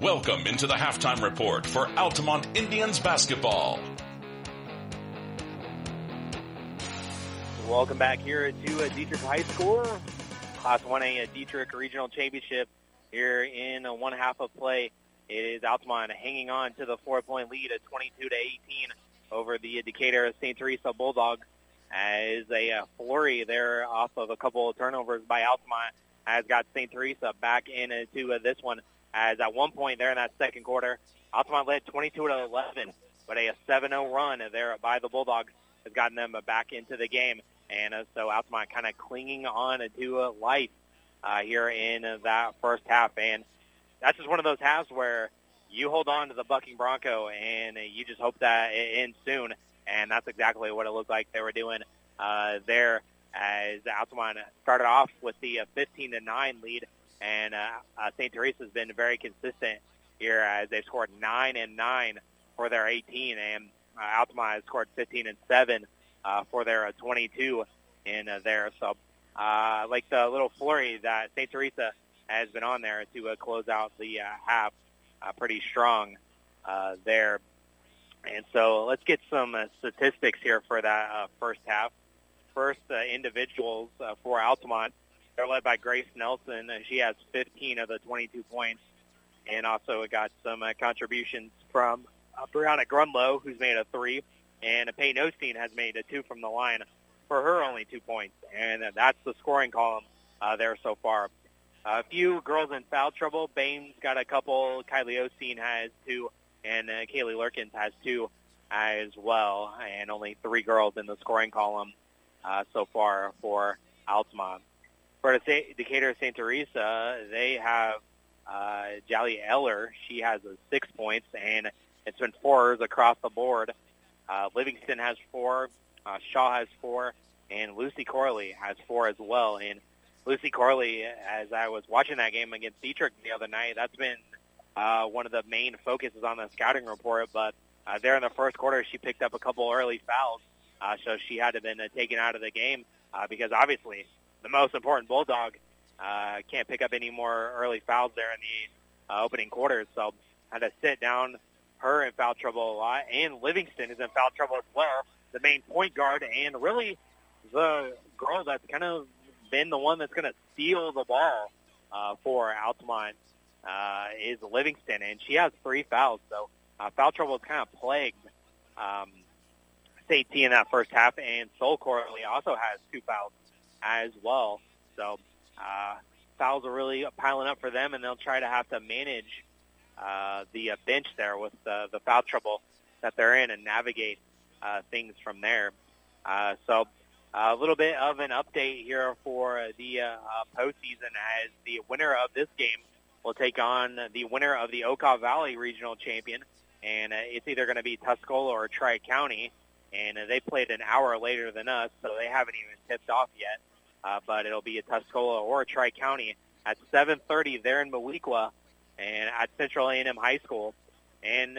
Welcome into the halftime report for Altamont Indians basketball. Welcome back here to uh, Dietrich High School, Class 1A uh, Dietrich Regional Championship here in uh, one half of play. It is Altamont hanging on to the four-point lead at 22 to 18 over the Decatur St. Teresa Bulldogs as a uh, flurry there off of a couple of turnovers by Altamont has got St. Teresa back into uh, this one as at one point there in that second quarter, Altamont led 22 to 11, but a 7-0 run there by the Bulldogs has gotten them back into the game. And uh, so Altamont kind of clinging on to life uh, here in that first half. And that's just one of those halves where you hold on to the bucking Bronco and you just hope that it ends soon. And that's exactly what it looked like they were doing uh, there as Altamont started off with the uh, 15 to 9 lead and uh, St. Teresa has been very consistent here as they've scored nine and nine for their 18, and uh, Altamont has scored 15 and seven uh, for their uh, 22 in uh, there. So, like the little flurry that St. Teresa has been on there to close out the half, pretty strong there. And so, let's get some uh, statistics here for that uh, first half. First, uh, individuals for Altamont. They're led by Grace Nelson. She has 15 of the 22 points. And also it got some uh, contributions from uh, Brianna Grunlow, who's made a three. And Peyton Osteen has made a two from the line for her only two points. And uh, that's the scoring column uh, there so far. A few girls in foul trouble. Bame's got a couple. Kylie Osteen has two. And uh, Kaylee Lurkins has two as well. And only three girls in the scoring column uh, so far for Altamont for the Decatur St. Teresa, they have uh, Jali Eller. She has six points, and it's been fours across the board. Uh, Livingston has four. Uh, Shaw has four. and Lucy Corley has four as well. And Lucy Corley, as I was watching that game against Dietrich the other night, that's been uh, one of the main focuses on the scouting report. But uh, there in the first quarter, she picked up a couple early fouls, uh, so she had to been uh, taken out of the game uh, because obviously the most important Bulldog uh, can't pick up any more early fouls there in the uh, opening quarters. So had to sit down her in foul trouble a lot, and Livingston is in foul trouble as well. The main point guard and really the girl that's kind of been the one that's going to steal the ball uh, for Altamont uh, is Livingston, and she has three fouls. So uh, foul trouble is kind of plagued um, State T in that first half, and Sol Corley also has two fouls as well. So uh, fouls are really piling up for them, and they'll try to have to manage uh, the uh, bench there with uh, the foul trouble that they're in and navigate uh, things from there. Uh, so a little bit of an update here for the uh, uh, postseason as the winner of this game will take on the winner of the Okaw Valley Regional Champion, and uh, it's either going to be Tuscola or Tri-County, and uh, they played an hour later than us, so they haven't even tipped off yet, uh, but it'll be a Tuscola or a Tri-County at 7.30 there in Moweaqua and at Central A&M High School, and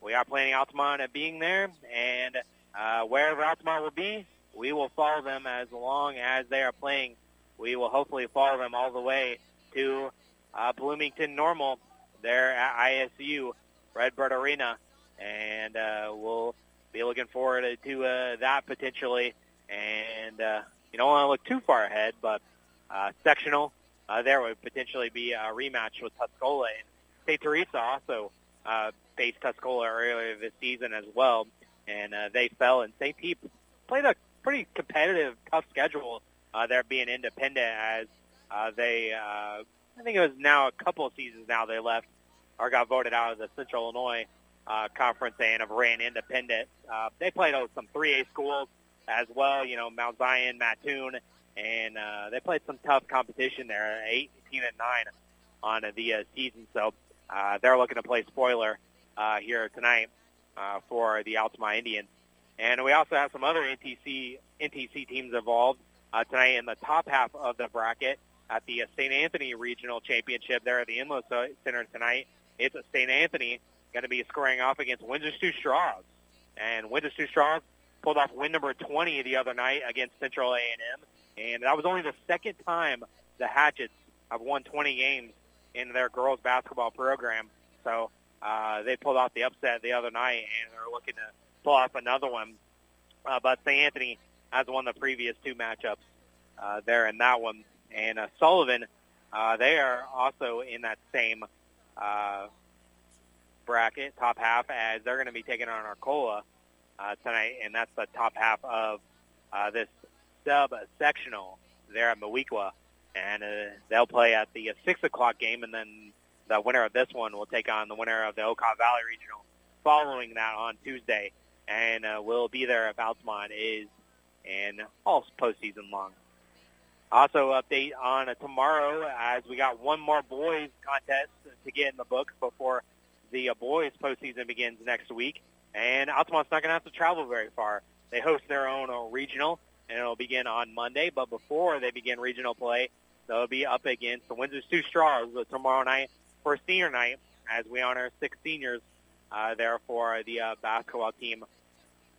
we are planning Altamont at being there, and uh, wherever Altamont will be, we will follow them as long as they are playing. We will hopefully follow them all the way to uh, Bloomington Normal there at ISU Redbird Arena, and uh, we'll be looking forward to uh, that potentially. And uh, you don't want to look too far ahead, but uh, sectional uh, there would potentially be a rematch with Tuscola. And St. Teresa also uh, faced Tuscola earlier this season as well, and uh, they fell. And St. Pete played a pretty competitive, tough schedule uh, there being independent as uh, they, uh, I think it was now a couple of seasons now they left or got voted out of the Central Illinois uh, Conference and have ran independent. Uh, they played oh, some 3A schools as well, you know, Mount Zion, Mattoon, and uh, they played some tough competition there, 18 and 9 on the uh, season. So uh, they're looking to play spoiler uh, here tonight uh, for the Altamont Indians. And we also have some other NTC NTC teams involved uh, tonight in the top half of the bracket at the St. Anthony Regional Championship there at the Inlow Center tonight. It's a St. Anthony going to be squaring off against Windsor Stew-Stras. And Windsor Stew-Stras pulled off win number 20 the other night against Central A&M. And that was only the second time the Hatchets have won 20 games in their girls basketball program. So uh, they pulled off the upset the other night, and they're looking to pull off another one. Uh, but St. Anthony has won the previous two matchups uh, there in that one. And uh, Sullivan, uh, they are also in that same uh, bracket, top half, as they're going to be taking on Arcola uh, tonight, and that's the top half of uh, this sub-sectional there at Moweaqua. And uh, they'll play at the uh, 6 o'clock game, and then the winner of this one will take on the winner of the Okaw Valley Regional following that on Tuesday and uh, will be there if Altamont is in all postseason long. Also, update on uh, tomorrow as we got one more boys contest to get in the books before the uh, boys postseason begins next week. And Altamont's not going to have to travel very far. They host their own uh, regional, and it'll begin on Monday. But before they begin regional play, they'll be up against the Windsor Stew-Stras tomorrow night for senior night as we honor six seniors uh, there for the uh, basketball team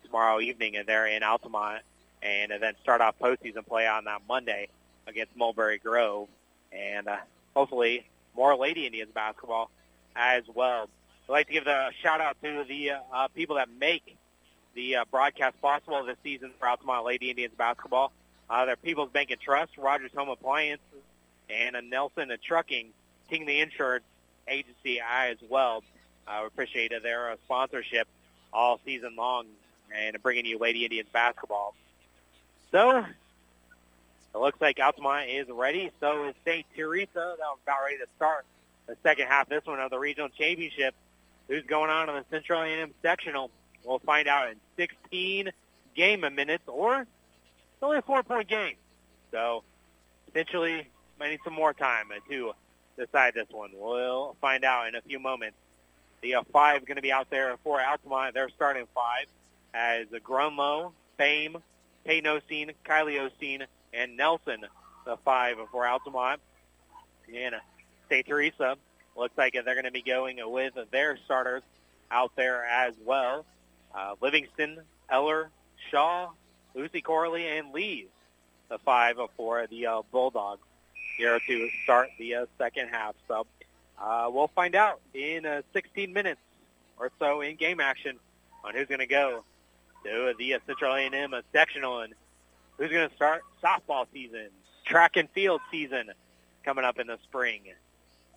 tomorrow evening and they're in Altamont and then start off postseason play on that Monday against Mulberry Grove and uh, hopefully more Lady Indians basketball as well. I'd like to give the shout out to the uh, people that make the uh, broadcast possible this season for Altamont Lady Indians basketball. Uh, they're People's Bank and Trust, Rogers Home Appliances, and a Nelson a Trucking, Tingley Insurance Agency I as well. Uh, appreciate their uh, sponsorship all season long and bringing you Lady Indians basketball. So it looks like Altamont is ready. So is St. Teresa. They're about ready to start the second half this one of the regional championship. Who's going on in the Central A&M sectional? We'll find out in 16 game minutes, or it's only a four-point game. So potentially might need some more time to decide this one. We'll find out in a few moments. The uh, five going to be out there for Altamont. They're starting five as Grunlow, Bame, Peyton Osteen, Kylie Osteen, and Nelson, the five for Altamont. And St. Teresa looks like they're going to be going with their starters out there as well. Uh, Livingston, Eller, Shaw, Lucy Corley, and Lee, the five for the uh, Bulldogs here to start the uh, second half. So uh, we'll find out in uh, 16 minutes or so in game action on who's going to go to the uh, Central A&M sectional and who's going to start softball season, track and field season coming up in the spring.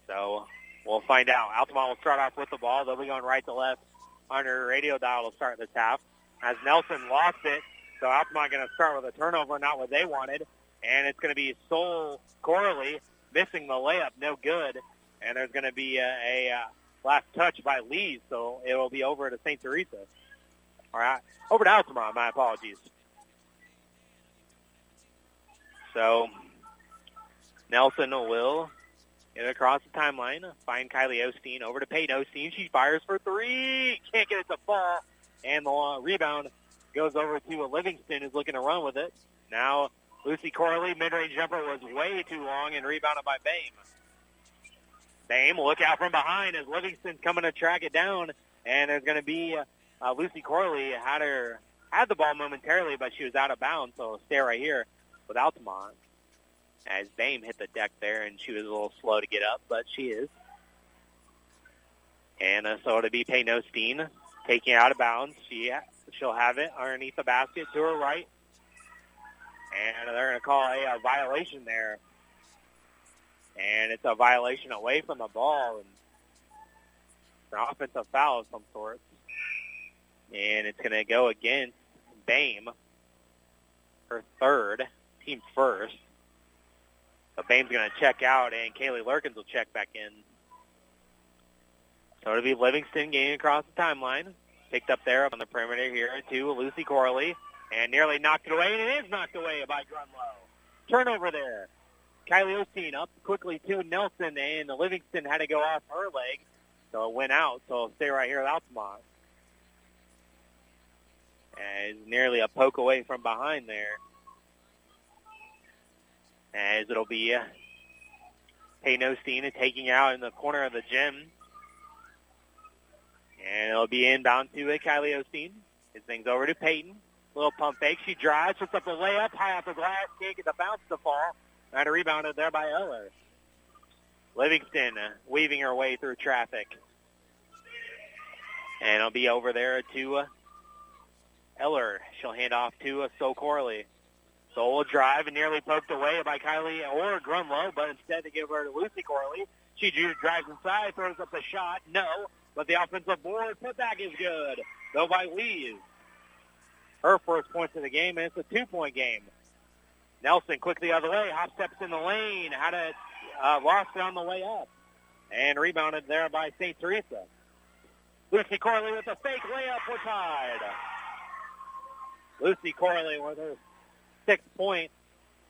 So we'll find out. Altamont will start off with the ball. They'll be going right to left on her radio dial to start this half. As Nelson lost it, so Altamont going to start with a turnover, not what they wanted. And it's going to be Sol Corley missing the layup, no good. And there's going to be a, a, a last touch by Lee, so it will be over to St. Teresa. All right, over to Altamont. My apologies. So Nelson will get across the timeline, find Kylie Osteen over to Peyton Osteen. She fires for three, can't get it to fall, and the rebound goes over to Livingston, who's looking to run with it. Now Lucy Corley, mid-range jumper was way too long and rebounded by Bame. Bame, look out from behind as Livingston's coming to track it down, and there's going to be uh, Lucy Corley had her had the ball momentarily, but she was out of bounds, so stay right here with Altamont. As Bame hit the deck there, and she was a little slow to get up, but she is. And uh, so it'll be Peyton Osteen taking out of bounds. She she'll have it underneath the basket to her right, and they're going to call a, a violation there. And it's a violation away from the ball, and an offensive foul of some sort. And it's going to go against Bame, her third, team first. But Bame's going to check out, and Kaylee Lurkins will check back in. So it'll be Livingston getting across the timeline. Picked up there up on the perimeter here to Lucy Corley. And nearly knocked it away, and it is knocked away by Grunlow. Turnover there. Kylie Osteen up quickly to Nelson, and the Livingston had to go off her leg, so it went out. So it'll stay right here with Altamont. As nearly a poke away from behind there. As it'll be uh, Peyton taking out in the corner of the gym. And it'll be inbound to uh, Kylie Osteen. His things over to Peyton. Little pump fake. She drives, puts up a layup, high off the glass, can't get the bounce to fall. And a rebounded there by Eller. Livingston uh, weaving her way through traffic. And it'll be over there to Eller. She'll hand off to So Corley. So will drive and nearly poked away by Kylie or Grunlow, but instead they give her to Lucy Corley. She drives inside, throws up the shot. No, but the offensive board putback is good. Though by Lee her first points of the game, and it's a two-point game. Nelson quickly out of the way, hop steps in the lane, had it uh, lost it on the way up, and rebounded there by St. Teresa. Lucy Corley with a fake layup, we're tied. Lucy Corley with her sixth point,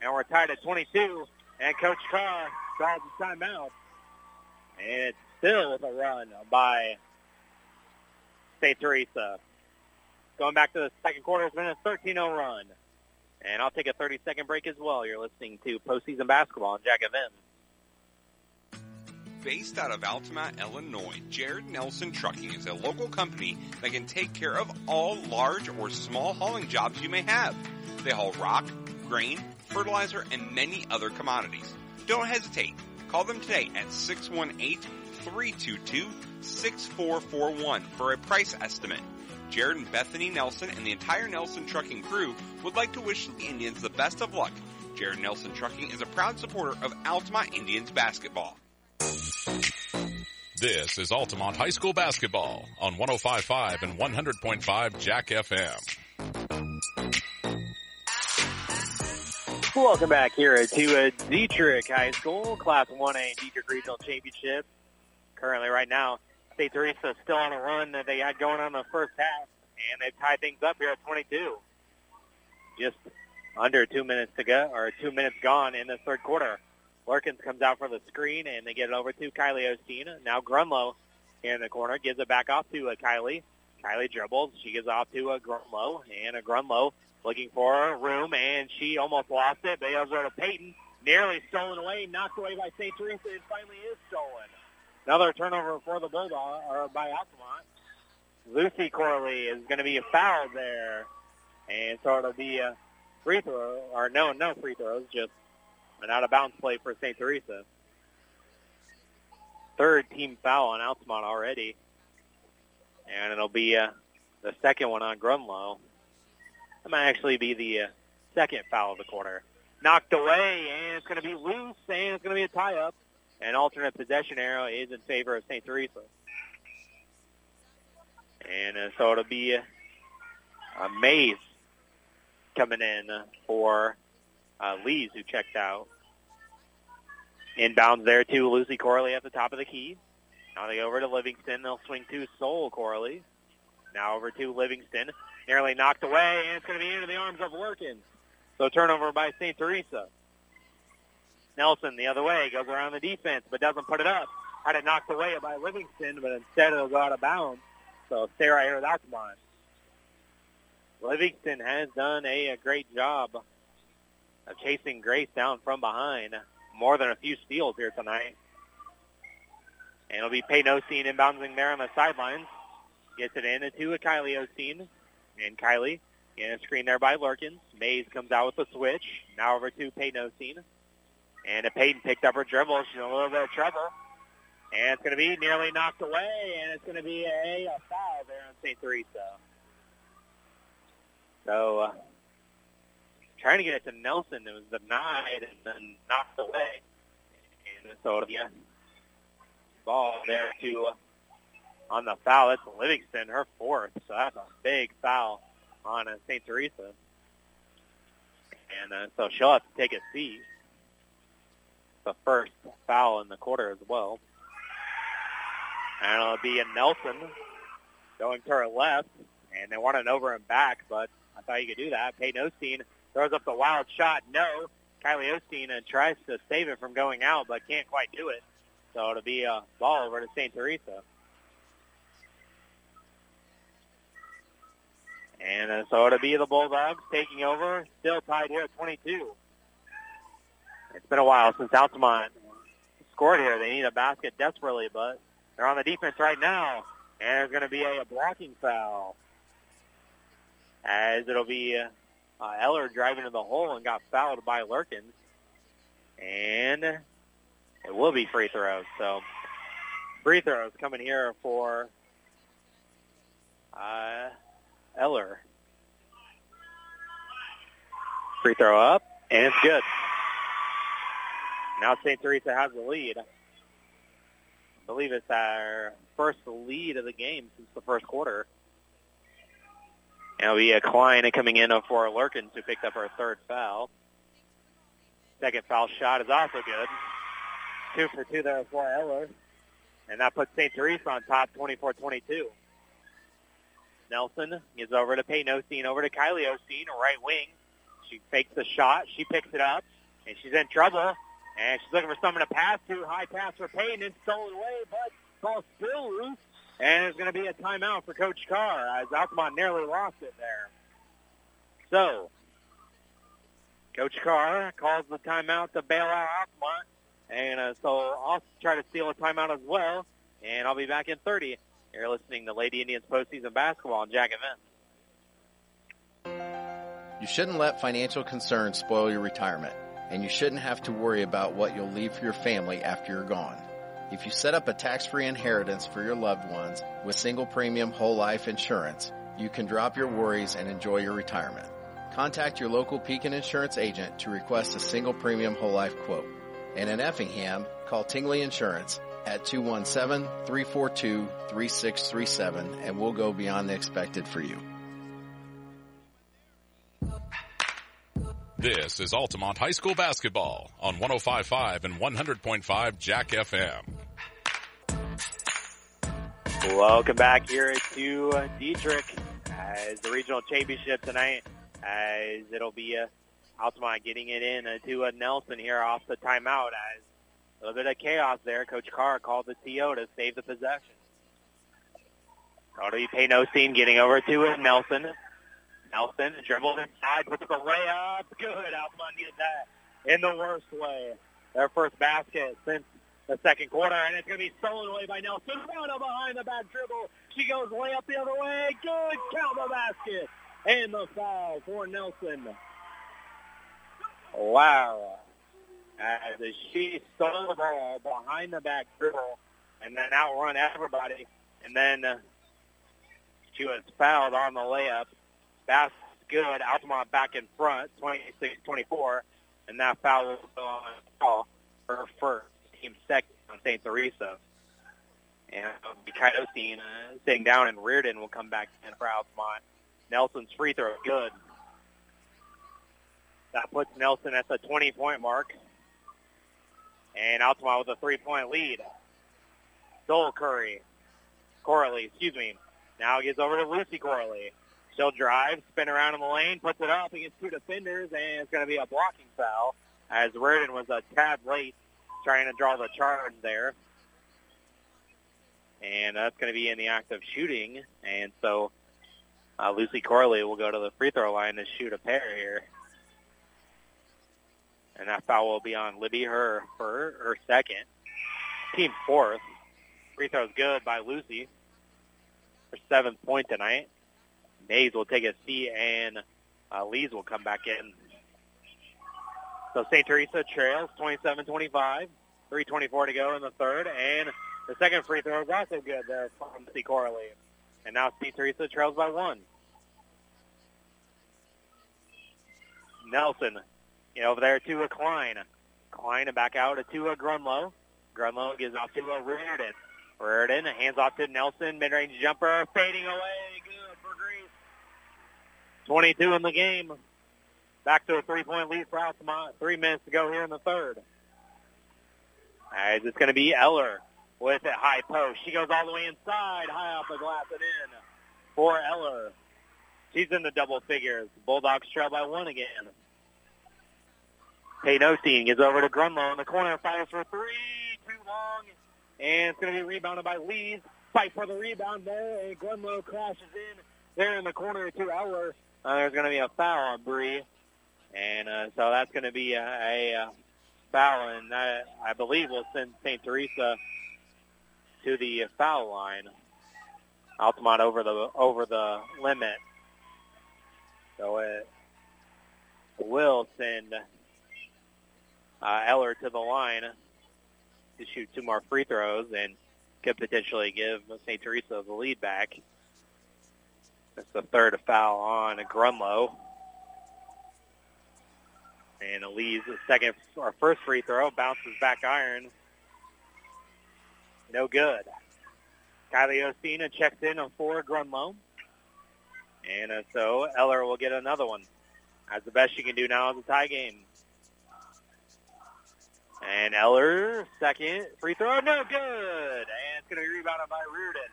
and we're tied at 22, and Coach Carr calls a timeout. And it's still a run by St. Teresa. Going back to the second quarter, it's been a 13-0 run. And I'll take a 30-second break as well. You're listening to postseason basketball on Jack FM. Based out of Altamont, Illinois, Jared Nelson Trucking is a local company that can take care of all large or small hauling jobs you may have. They haul rock, grain, fertilizer, and many other commodities. Don't hesitate. Call them today at 618-322-6441 for a price estimate. Jared and Bethany Nelson and the entire Nelson Trucking crew would like to wish the Indians the best of luck. Jared Nelson Trucking is a proud supporter of Altamont Indians basketball. This is Altamont High School basketball on 105.5 and 100.5 Jack FM. Welcome back here to Dietrich High School, Class 1A Dietrich Regional Championship. Currently, right now, St. Teresa is still on a run that they had going on the first half, and they've tied things up here at 22. Just under two minutes to go, or two minutes gone in the third quarter. Lurkins comes out for the screen, and they get it over to Kylie Osteen. Now Grunlow in the corner gives it back off to uh, Kylie. Kylie dribbles. She gives off to uh, a Grunlow, and uh, a Grunlow looking for a room, and she almost lost it. They over to Peyton, nearly stolen away, knocked away by St. Teresa, and finally is stolen. Another turnover for the Bulldog, or uh, by Altamont. Lucy Corley is going to be fouled there, and so it'll be a free throw, or no, no free throws, just an out-of-bounds play for St. Teresa. Third team foul on Altamont already, and it'll be uh, the second one on Grunlow. That might actually be the uh, second foul of the quarter. Knocked away, and it's going to be loose, and it's going to be a tie-up. An alternate possession arrow is in favor of St. Teresa. And uh, so it'll be a, Mays coming in for uh, Lees, who checked out. Inbounds there to Lucy Corley at the top of the key. Now they go over to Livingston. They'll swing to Soul Corley. Now over to Livingston. Nearly knocked away, and it's going to be into the arms of Lurkins. So turnover by St. Teresa. Nelson the other way goes around the defense, but doesn't put it up. Had it knocked away by Livingston, but instead it'll go out of bounds. So stay right here with Altamont. Livingston has done a, a great job of chasing Grace down from behind. More than a few steals here tonight. And it'll be Peyton Osteen inbounding there on the sidelines. Gets it in to a Kylie Osteen. And Kylie in a screen there by Lurkins. Mays comes out with the switch. Now over to Peyton Osteen. And Peyton picked up her dribble. She's in a little bit of trouble. And it's going to be nearly knocked away, and it's going to be a, a foul there on St. Teresa. So uh, trying to get it to Nelson, it was denied and then knocked away. And so a ball there to uh, on the foul. That's Livingston, her fourth. So that's a big foul on uh, St. Teresa. And uh, so she'll have to take a seat. The first foul in the quarter as well. And it'll be a Nelson going to her left. And they want an over and back, but I thought you could do that. Peyton Osteen throws up the wild shot. No. Kylie Osteen uh, tries to save it from going out, but can't quite do it. So it'll be a ball over to St. Teresa. And uh, so it'll be the Bulldogs taking over, still tied here at 22. It's been a while since Altamont scored here. They need a basket desperately, but they're on the defense right now. And there's going to be a, blocking foul. As it'll be uh, uh, Eller driving to the hole and got fouled by Lurkins. And it will be free throws. So free throws coming here for uh, Eller. Free throw up, and it's good. Now St. Teresa has the lead. I believe it's our first lead of the game since the first quarter. And it'll be a Klein coming in for Lurkins, who picked up her third foul. Second foul shot is also good. Two for two there for Eller. And that puts St. Teresa on top 24-22. Nelson is over to Peyton Osteen, over to Kylie Osteen, right wing. She fakes the shot. She picks it up, and she's in trouble. And she's looking for someone to pass to. High pass for Peyton and stolen away, but ball still loose. And it's going to be a timeout for Coach Carr as Altamont nearly lost it there. So, Coach Carr calls the timeout to bail out Altamont. And uh, so I'll try to steal a timeout as well. And I'll be back in 30. You're listening to Lady Indians postseason basketball on Jack FM. You shouldn't let financial concerns spoil your retirement, and you shouldn't have to worry about what you'll leave for your family after you're gone. If you set up a tax-free inheritance for your loved ones with single premium whole life insurance, you can drop your worries and enjoy your retirement. Contact your local Pekin Insurance agent to request a single premium whole life quote. And in Effingham, call Tingley Insurance at 217-342-3637 and we'll go beyond the expected for you. This is Altamont High School basketball on 105.5 and 100.5 Jack FM. Welcome back here to uh, Dietrich as the regional championship tonight. As it'll be uh, Altamont getting it in uh, to uh, Nelson here off the timeout. As a little bit of chaos there. Coach Carr called the TO to save the possession. It'll be Peyton Osteen getting over to Nelson. Nelson dribbles inside, the layup. Good. Altamont needed that in the worst way. Their first basket since the second quarter, and it's going to be stolen away by Nelson. Rana behind the back dribble. She goes layup the other way. Good. Count the basket. And the foul for Nelson. Wow. As she stole the ball behind the back dribble and then outrun everybody. And then uh, she was fouled on the layup. That's good. Altamont back in front, 26-24. And that foul go on call her first, team second on St. Teresa. And Mikhail Osteen uh, sitting down, and Reardon will come back in for Altamont. Nelson's free throw, good. That puts Nelson at the 20-point mark. And Altamont with a three-point lead. Soul Curry. Corley, excuse me. Now gets over to Lucy Corley. She'll drive, spin around in the lane, puts it up against two defenders, and it's going to be a blocking foul as Reardon was a tad late trying to draw the charge there. And that's going to be in the act of shooting. And so uh, Lucy Corley will go to the free throw line to shoot a pair here. And that foul will be on Libby, her for her second. Team fourth. Free throw's good by Lucy. Her seventh point tonight. Mays will take a seat, and uh, Lees will come back in. So St. Teresa trails 27-25. 3.24 to go in the third, and the second free throw is also good there from C. Corley. And now St. Teresa trails by one. Nelson, you know, over there to a Klein. Klein back out to a Grunlow. Grunlow gives off to a Reardon. Reardon hands off to Nelson, mid-range jumper, fading away. 22 in the game. Back to a three-point lead for Altamont. Three minutes to go here in the third. It's going to be Eller with it high post. She goes all the way inside, high off the glass and in for Eller. She's in the double figures. Bulldogs trail by one again. Peyton Osteen gets over to Grunlow in the corner, fires for three, too long, and it's going to be rebounded by Lees. Fight for the rebound there, and Grunlow crashes in there in the corner to Eller. Uh, there's going to be a foul on Bree, and uh, so that's going to be a, a, a foul, and that, I believe will send St. Teresa to the foul line. Altamont over the over the limit, so it will send uh, Eller to the line to shoot two more free throws and could potentially give St. Teresa the lead back. That's the third foul on Grunlow. And Elise, the second or first free throw, bounces back iron. No good. Kylie Ostina checks in on four Grunlow. And uh, so Eller will get another one. That's the best she can do now is a tie game. And Eller, second free throw, no good. And it's going to be rebounded by Reardon.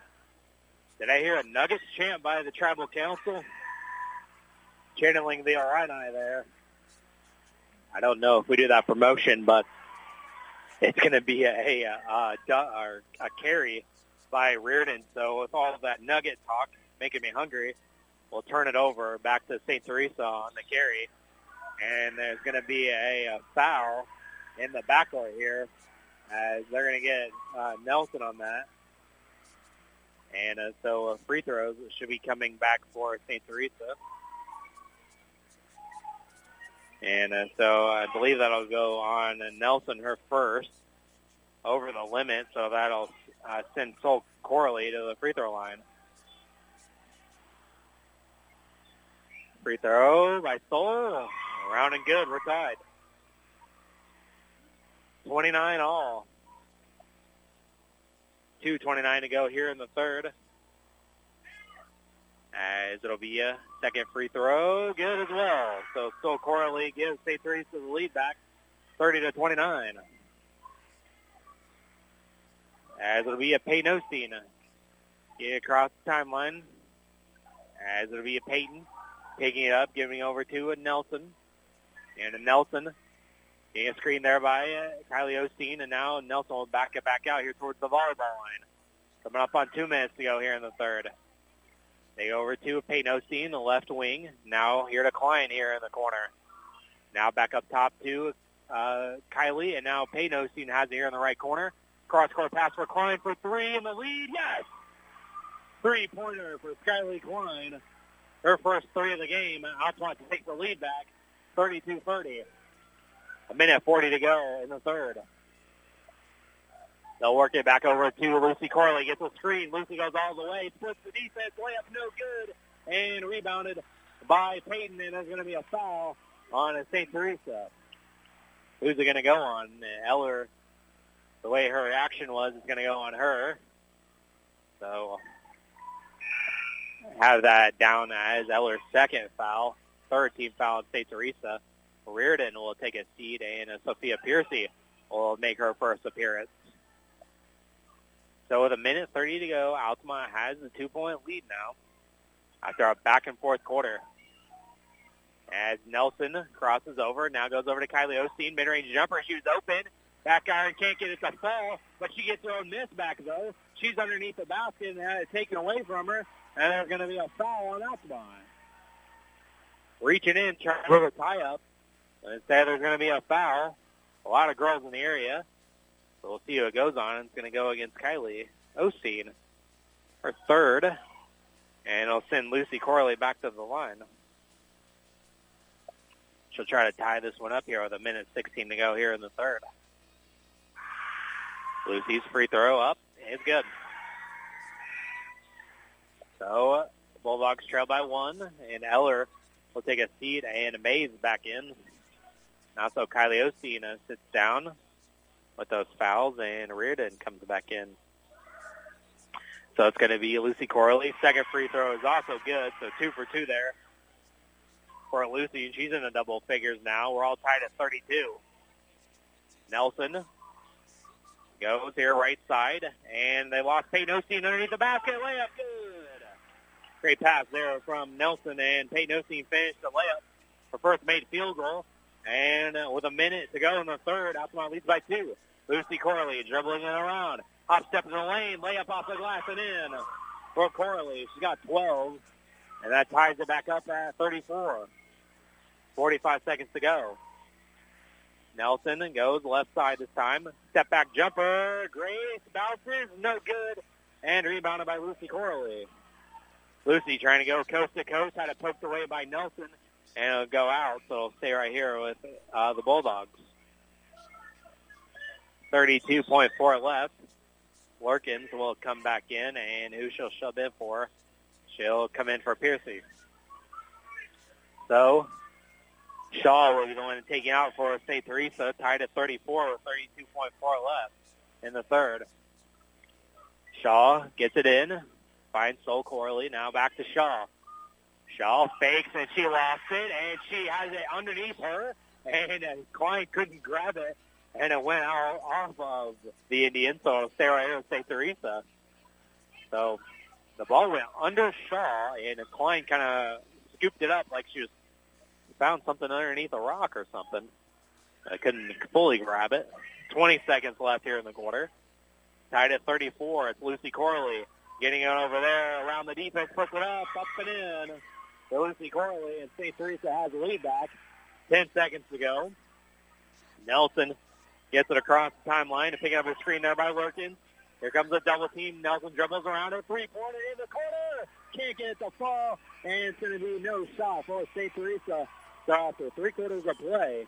Did I hear a Nuggets chant by the Tribal Council? Channeling the Illini there. I don't know if we do that promotion, but it's going to be a, a, a, a, carry by Reardon. So with all that Nugget talk making me hungry, we'll turn it over back to St. Teresa on the carry. And there's going to be a, a foul in the backcourt here as they're going to get uh, Nelson on that. And uh, so uh, free throws should be coming back for St. Teresa. And uh, so I believe that'll go on Nelson, her first, over the limit. So that'll uh, send Sol Corley to the free throw line. Free throw by Sol. Round and good. We're tied. 29 all. 2.29 to go here in the third. As it'll be a second free throw, good as well. So still Corley gives St. Teresa the lead back, 30 to 29. As it'll be a Peyton Osteen. Get across the timeline. As it'll be a Peyton taking it up, giving over to a Nelson. And a Nelson getting a screen there by uh, Kylie Osteen, and now Nelson will back it back out here towards the volleyball line. Coming up on two minutes to go here in the third. They go over to Peyton Osteen, the left wing. Now here to Klein here in the corner. Now back up top to uh, Kylie, and now Peyton Osteen has it here in the right corner. Cross-court pass for Klein for three in the lead. Yes! Three-pointer for Skylie Klein. Her first three of the game. Altamont to take the lead back, 32-30. A minute 40 to go in the third. They'll work it back over to Lucy Corley. Gets a screen. Lucy goes all the way. Splits the defense. Layup no good. And rebounded by Peyton. And there's going to be a foul on St. Teresa. Who's it going to go on? Eller, the way her reaction was, is going to go on her. So have that down as Eller's second foul. Third team foul on St. Teresa. Reardon will take a seat, and Sophia Piercy will make her first appearance. So with a minute 30 to go, Altamont has the two-point lead now after a back-and-forth quarter. As Nelson crosses over, now goes over to Kylie Osteen. Mid-range jumper. She was open. Back iron can't get it to fall, but she gets her own miss back, though. She's underneath the basket and had it taken away from her, and there's going to be a foul on Altamont. Reaching in, trying to put a tie-up. Instead, there's going to be a foul. A lot of girls in the area. So we'll see who it goes on. It's going to go against Kylie Osteen, her third. And it'll send Lucy Corley back to the line. She'll try to tie this one up here with a minute 16 to go here in the third. Lucy's free throw up. It's good. So Bulldogs trail by one, and Eller will take a seat, and Mays back in. Now so Kylie uh, sits down with those fouls, and Reardon comes back in. So it's going to be Lucy Corley. Second free throw is also good, so two for two there for Lucy, and she's in the double figures now. We're all tied at 32. Nelson goes here right side, and they lost Peyton Osteen underneath the basket. Layup good. Great pass there from Nelson, and Peyton Osteen finished the layup. Her first made field goal. And uh, with a minute to go in the third, Altamont leads by two. Lucy Corley dribbling it around. Hop step in the lane, layup off the glass and in for Corley. She's got 12, and that ties it back up at 34. 45 seconds to go. Nelson goes left side this time. Step back jumper. Grace bounces. No good. And rebounded by Lucy Corley. Lucy trying to go coast to coast. Had it poked away by Nelson. And it'll go out. So it'll stay right here with uh, the Bulldogs. 32.4 left. Lurkins will come back in. And who she'll shove in for? She'll come in for Piercy. So Shaw will be the one taking out for St. Teresa, tied at 34 with 32.4 left in the third. Shaw gets it in, finds Sol Corley. Now back to Shaw. Shaw fakes and she lost it, and she has it underneath her, and uh, Klein couldn't grab it, and it went out off of the Indians, so here with St. Teresa. So the ball went under Shaw, and Klein kind of scooped it up like she was found something underneath a rock or something. I couldn't fully grab it. 20 seconds left here in the quarter. Tied at 34. It's Lucy Corley getting it over there around the defense, puts it up, up and in. Lucy Corley and St. Teresa has the lead back. 10 seconds to go. Nelson gets it across the timeline to pick up a screen there by Lurkins. Here comes a double team. Nelson dribbles around a Three-pointer in the corner. Can't get it to fall. And it's going to be no shot for St. Teresa. So after three quarters of play,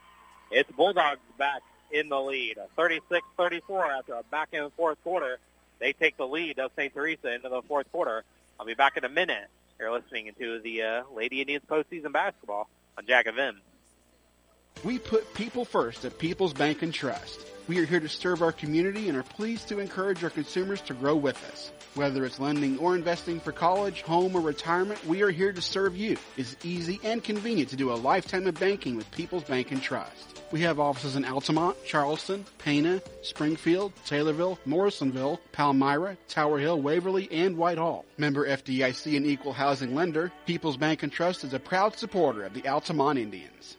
it's Bulldogs back in the lead. 36-34 after a back and forth quarter. They take the lead of St. Teresa into the fourth quarter. I'll be back in a minute. You're listening to the uh, Lady Indians postseason basketball on Jack FM. We put people first at People's Bank and Trust. We are here to serve our community and are pleased to encourage our consumers to grow with us. Whether it's lending or investing for college, home, or retirement, we are here to serve you. It's easy and convenient to do a lifetime of banking with People's Bank and Trust. We have offices in Altamont, Charleston, Pana, Springfield, Taylorville, Morrisonville, Palmyra, Tower Hill, Waverly, and Whitehall. Member FDIC and equal housing lender, People's Bank and Trust is a proud supporter of the Altamont Indians.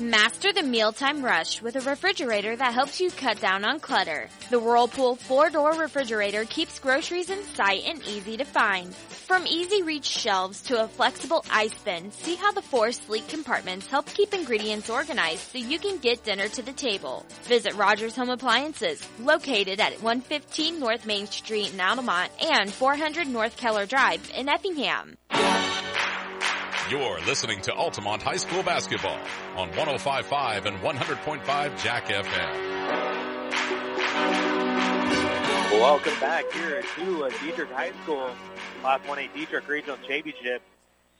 Master the mealtime rush with a refrigerator that helps you cut down on clutter. The Whirlpool four-door refrigerator keeps groceries in sight and easy to find. From easy reach shelves to a flexible ice bin, see how the four sleek compartments help keep ingredients organized so you can get dinner to the table. Visit Rogers Home Appliances, located at 115 North Main Street in Altamont and 400 North Keller Drive in Effingham. You're listening to Altamont High School basketball on 105.5 and 100.5 Jack FM. Welcome back here to uh, Dietrich High School, Class 1A Dietrich Regional Championship.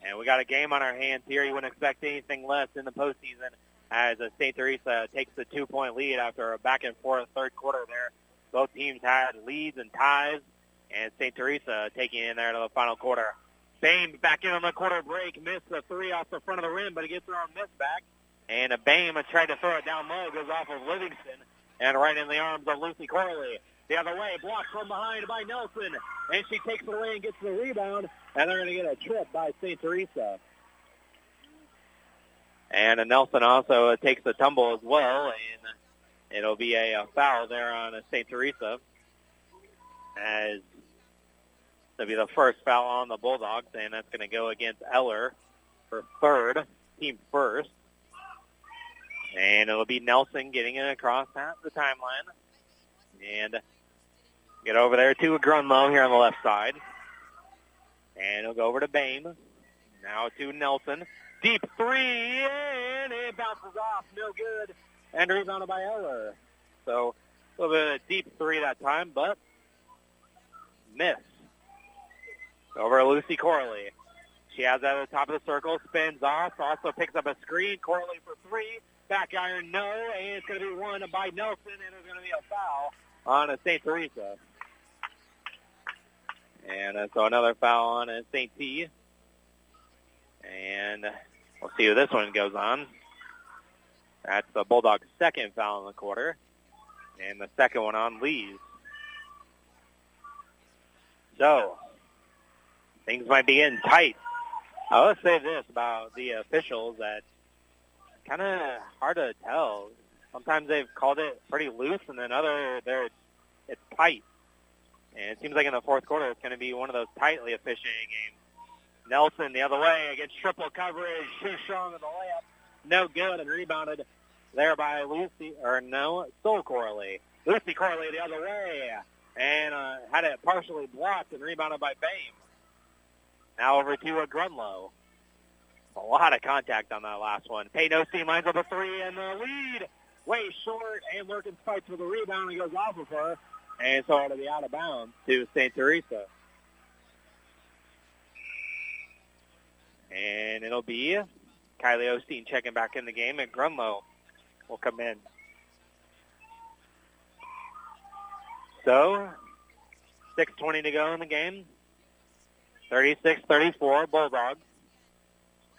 And we got a game on our hands here. You wouldn't expect anything less in the postseason as uh, St. Teresa takes the two-point lead after a back-and-forth third quarter there. Both teams had leads and ties, and St. Teresa taking in there to the final quarter. Bame back in on the quarter break, missed the three off the front of the rim, but he gets her on miss back. And a Bame tried to throw it down low, goes off of Livingston, and right in the arms of Lucy Corley. The other way, blocked from behind by Nelson, and she takes it away and gets the rebound, and they're going to get a trip by St. Teresa. And Nelson also takes the tumble as well, and it'll be a, foul there on St. Teresa as That'll be the first foul on the Bulldogs, and that's going to go against Eller for third, team first. And it'll be Nelson getting it across at the timeline. And get over there to Grunlow here on the left side. And it'll go over to Bame. Now to Nelson. Deep three, and it bounces off. No good. And rebounded by Eller. So a little bit of a deep three that time, but miss. Over Lucy Corley. She has that at the top of the circle, spins off, also picks up a screen. Corley for three. Back iron, no, and it's going to be one by Nelson, and it's going to be a foul on a St. Teresa. And uh, so another foul on a St. T. And we'll see who this one goes on. That's the Bulldogs' second foul in the quarter. And the second one on Lee's. So, things might be getting tight. I will say this about the officials that kind of hard to tell. Sometimes they've called it pretty loose, and then other they're it's tight. And it seems like in the fourth quarter it's going to be one of those tightly officiated games. Nelson the other way against triple coverage, too strong in the layup, no good, and rebounded there by Lucy or no Soul Corley. Lucy Corley the other way, and uh, had it partially blocked and rebounded by Bame. Now over to a Grunlow. A lot of contact on that last one. Paynosi lines up a three and the lead. Way short, and Lurkins fights for the rebound and goes off of her. And so it'll be out of bounds to St. Teresa. And it'll be Kylie Osteen checking back in the game, and Grunlow will come in. So, 6.20 to go in the game. 36-34, Bulldogs.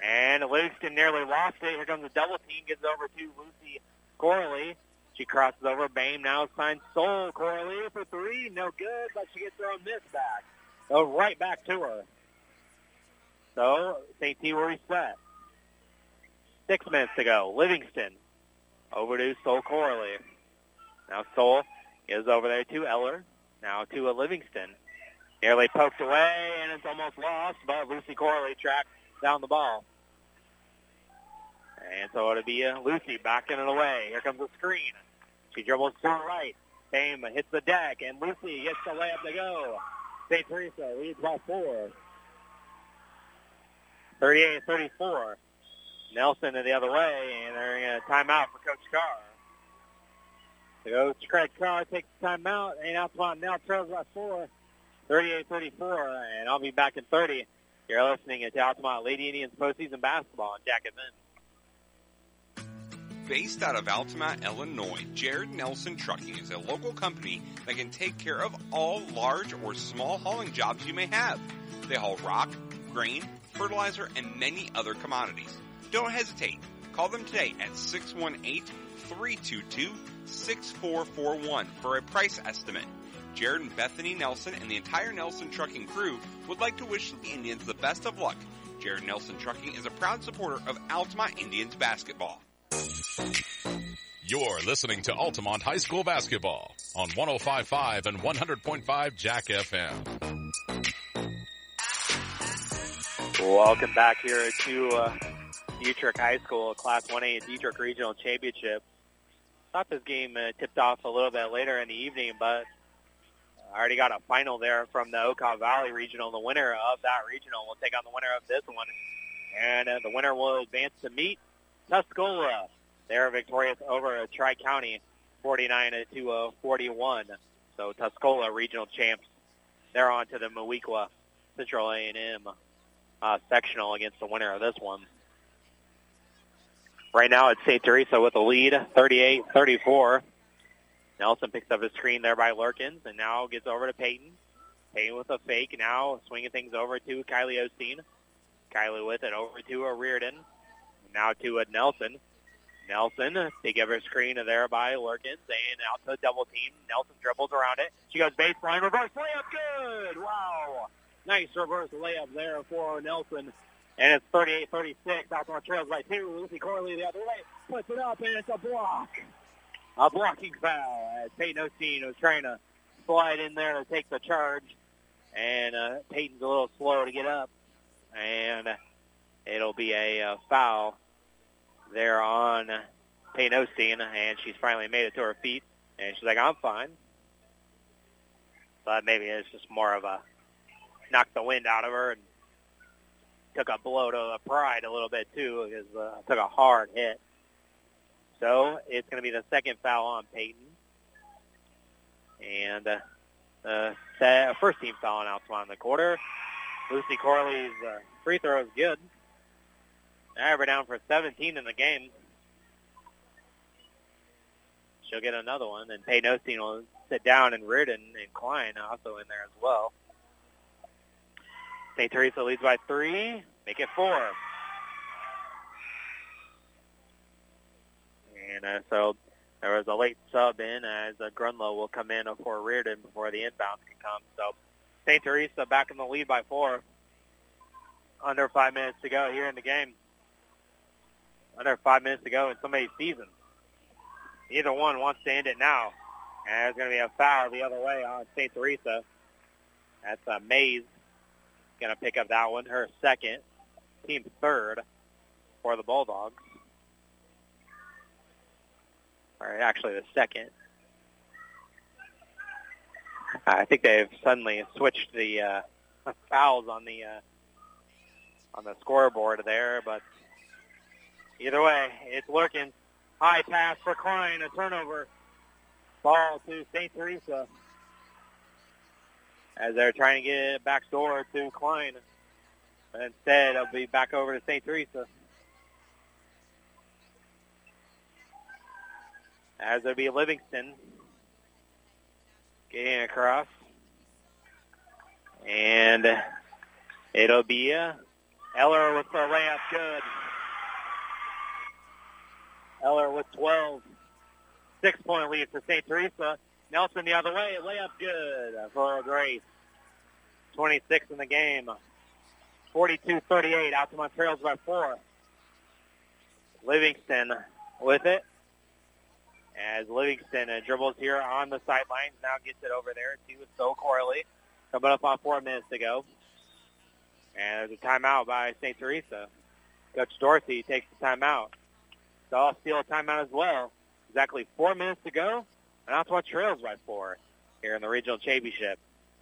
And Livingston nearly lost it. Here comes a double team. Gets over to Lucy Corley. She crosses over. Bame now signs Soul Corley for three. No good, but she gets her own miss back. Oh, right back to her. So St. T will reset. Six minutes to go. Livingston over to Soul Corley. Now Soul is over there to Eller. Now to a Livingston. Nearly poked away, and it's almost lost, but Lucy Corley tracked down the ball. And so it'll be uh, Lucy backing it away. Here comes the screen. She dribbles to the right. Bame hits the deck, and Lucy gets the layup to go. St. Teresa leads by four. 38-34. Nelson to the other way, and they're going to timeout for Coach Carr. Coach Craig Carr takes the timeout, and Altamont now trails by four. 38-34, and I'll be back in 30. You're listening to Altamont Lady Indians postseason basketball on Jack and Based out of Altamont, Illinois, Jared Nelson Trucking is a local company that can take care of all large or small hauling jobs you may have. They haul rock, grain, fertilizer, and many other commodities. Don't hesitate. Call them today at 618-322-6441 for a price estimate. Jared and Bethany Nelson and the entire Nelson Trucking crew would like to wish the Indians the best of luck. Jared Nelson Trucking is a proud supporter of Altamont Indians basketball. You're listening to Altamont High School basketball on 105.5 and 100.5 Jack FM. Welcome back here to uh, Dietrich High School, Class 1A Dietrich Regional Championship. Thought this game uh, tipped off a little bit later in the evening, but I already got a final there from the Okaw Valley Regional. The winner of that regional will take on the winner of this one, and uh, the winner will advance to meet Tuscola. They're victorious over Tri County, 49 to uh, 41. So Tuscola regional champs. They're on to the Moweaqua Central A&M uh, sectional against the winner of this one. Right now it's St. Teresa with the lead, 38-34. Nelson picks up his screen there by Lurkins and now gets over to Peyton. Peyton with a fake, now swinging things over to Kylie Osteen. Kylie with it over to a Reardon. Now to a Nelson. Nelson, they give her screen there by Lurkins and out to double team. Nelson dribbles around it. She goes baseline, reverse layup, good! Wow! Nice reverse layup there for Nelson. And it's 38-36. Altamont trails by two. Lucy Corley the other way. Puts it up, and it's a block. A blocking foul as Peyton Osteen was trying to slide in there to take the charge. And uh, Peyton's a little slow to get up. And it'll be a uh, foul there on Peyton Osteen. And she's finally made it to her feet. And she's like, I'm fine. But maybe it's just more of a knocked the wind out of her and took a blow to the pride a little bit too because uh, took a hard hit. So it's going to be the second foul on Peyton. And uh, uh, first team foul on Altamont in the quarter. Lucy Corley's uh, free throw is good. Now we're down for 17 in the game. She'll get another one, and Peyton Osteen will sit down, and Reardon and Klein also in there as well. St. Teresa leads by three. Make it four. And uh, so there was a late sub in as uh, Grunlow will come in for Reardon before the inbound can come. So St. Teresa back in the lead by four. Under five minutes to go here in the game. Under five minutes to go in somebody's season. Either one wants to end it now. And there's going to be a foul the other way on St. Teresa. That's uh, Mays going to pick up that one. Her second, team third for the Bulldogs. Or actually the second. I think they've suddenly switched the uh, fouls on the uh, on the scoreboard there, but either way, it's looking high pass for Klein, a turnover. Ball to St. Teresa as they're trying to get it back door to Klein. But instead, it'll be back over to St. Teresa. As there'll be Livingston getting across. And it'll be uh, Eller with the layup good. Eller with 12. Six-point lead for St. Teresa. Nelson the other way. Layup good for Grace. 26 in the game. 42-38. out to Montreal's by four. Livingston with it. As Livingston uh, dribbles here on the sidelines, now gets it over there to So Corley. Coming up on four minutes to go. And there's a timeout by St. Teresa. Coach Dorsey takes the timeout. So I'll steal a timeout as well. Exactly four minutes to go. And that's what trails by four here in the regional championship.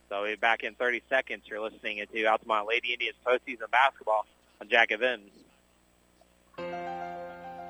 So we're back in 30 seconds. You're listening to Altamont Lady Indians postseason basketball on Jack FM.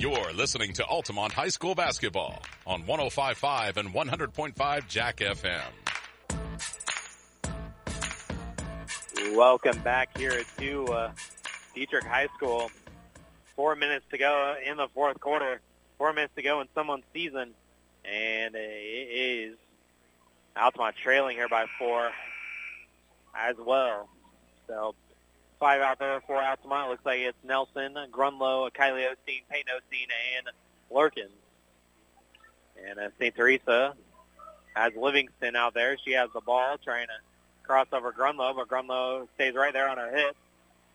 You're listening to Altamont High School basketball on 105.5 and 100.5 Jack FM. Welcome back here to uh, Dietrich High School. Four minutes to go in the fourth quarter. Four minutes to go in someone's season, and it is Altamont trailing here by four as well. So five out there for Altamont. Looks like it's Nelson, Grunlow, Kylie Osteen, Peyton Osteen, and Lurkin. And uh, St. Teresa has Livingston out there. She has the ball trying to cross over Grunlow, but Grunlow stays right there on her hip.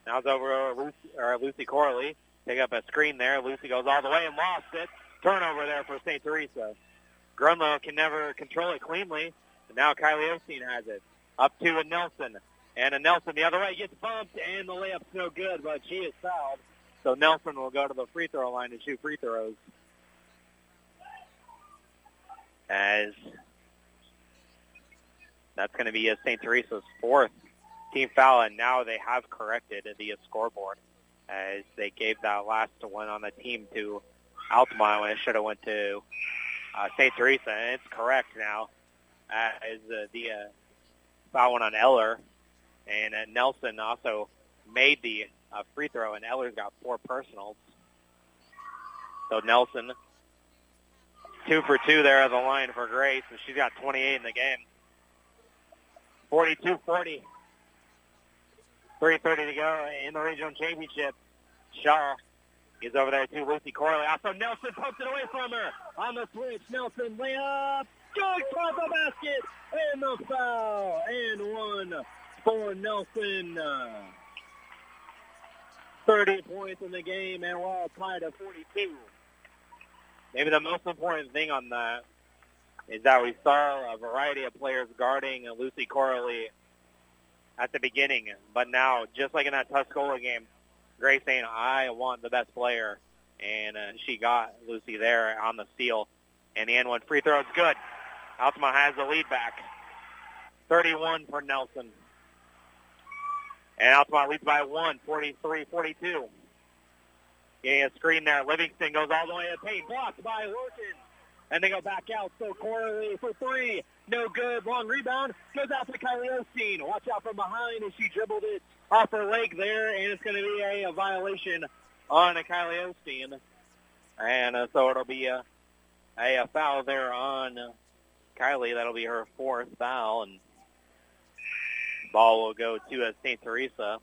Now it's over Lucy, or Lucy Corley. Pick up a screen there. Lucy goes all the way and lost it. Turnover there for St. Teresa. Grunlow can never control it cleanly. And now Kylie Osteen has it. Up to a Nelson. And a Nelson the other way gets bumped, and the layup's no good, but she is fouled. So Nelson will go to the free throw line to shoot free throws. As that's going to be St. Teresa's fourth team foul, and now they have corrected the scoreboard as they gave that last one on the team to Altamont when it should have went to uh, St. Teresa, and it's correct now as uh, the uh, foul one on Eller, and uh, Nelson also made the uh, free throw, and Eller's got four personals. So Nelson, two for two there at the line for Grace, and she's got 28 in the game. 42-40. 3.30 to go in the regional championship. Shaw is over there to Lucy Corley. Also, Nelson pokes it away from her. On the switch, Nelson layup. Good top the basket. And the foul. And one for Nelson. 30 points in the game, and we're all tied at 42. Maybe the most important thing on that is that we saw a variety of players guarding Lucy Corley at the beginning, but now, just like in that Tuscola game, Grace saying, I want the best player, and uh, she got Lucy there on the steal, and the N1 free throw is good. Altamont has the lead back. 31 for Nelson. And Altamont leads by one, 43-42. Getting a screen there. Livingston goes all the way to paint. Blocked by Lurkin. And they go back out. So Corley for three. No good. Long rebound. Goes out to Kylie Osteen. Watch out from behind as she dribbled it off her leg there. And it's going to be a, a violation on a Kylie Osteen. And uh, so it'll be a, a, a foul there on Kylie. That'll be her fourth foul. And ball will go to uh, St. Teresa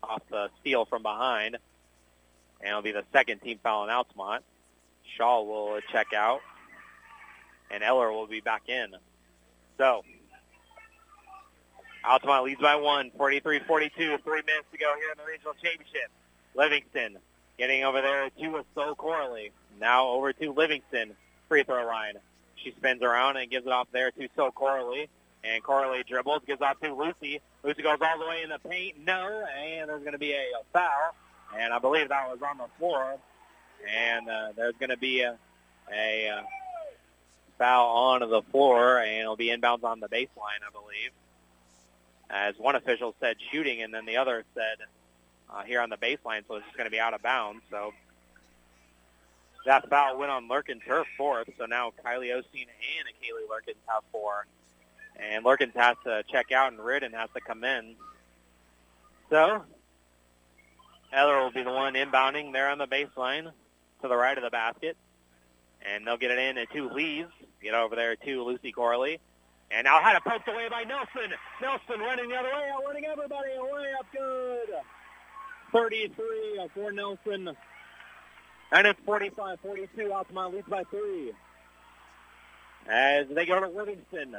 off the steal from behind. And it'll be the second team foul on Altamont. Shaw will check out. And Eller will be back in. So, Altamont leads by one, 43-42. Three minutes to go here in the regional championship. Livingston getting over there to a So Corley. Now over to Livingston, free throw line. She spins around and gives it off there to So Corley. And Corley dribbles, gives off to Lucy. Lucy goes all the way in the paint. No, and there's going to be a, foul. And I believe that was on the floor. And uh, there's going to be a, a uh, foul on the floor, and it'll be inbounds on the baseline, I believe. As one official said shooting, and then the other said uh, here on the baseline, so it's just going to be out of bounds. So that foul went on Lurkin's her fourth, so now Kylie Osteen and Kaylee Lurkins have four. And Lurkins has to check out, and Reardon has to come in. So Eller will be the one inbounding there on the baseline to the right of the basket. And they'll get it in to Lees. Get over there to Lucy Corley. And now had it poked away by Nelson. Nelson running the other way, outrunning everybody. Away up good. 33 uh, for Nelson. And it's 45-42. Altamont leads by three. As they go to Livingston.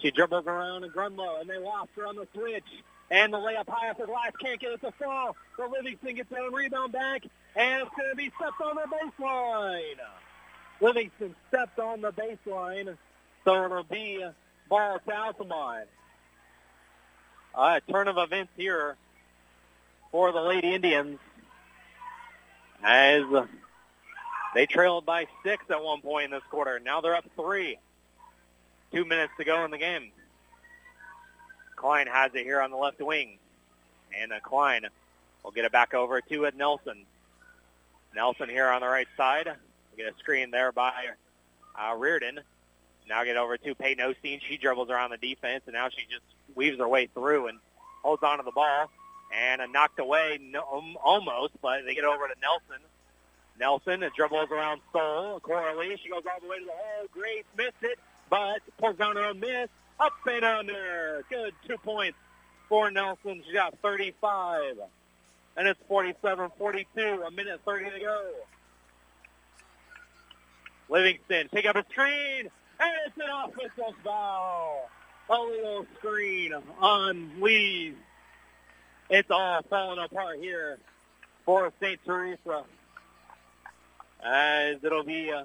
She dribbles around and Grunlow, and they lost her on the switch. And the layup high off the glass can't get it to fall. So Livingston gets their rebound back, and it's going to be stepped on the baseline. Livingston stepped on the baseline, so it'll be ball to Altamont. Uh, turn of events here for the Lady Indians as they trailed by six at one point in this quarter. Now they're up three. Two minutes to go in the game. Klein has it here on the left wing. And uh, Klein will get it back over to it, Nelson. Nelson here on the right side. We'll get a screen there by uh, Reardon. Now get over to Peyton Osteen. She dribbles around the defense, and now she just weaves her way through and holds onto the ball. And uh, knocked away no, um, almost, but they get over to Nelson. Nelson dribbles around Soul. Corley, she goes all the way to the hole. Grace missed it, but pulls down own miss. Up and under. Good two points for Nelson. She got 35. And it's 47-42, a minute 30 to go. Livingston pick up a screen, and it's an offensive foul. A little screen on Lee. It's all falling apart here for St. Teresa. As it'll be uh,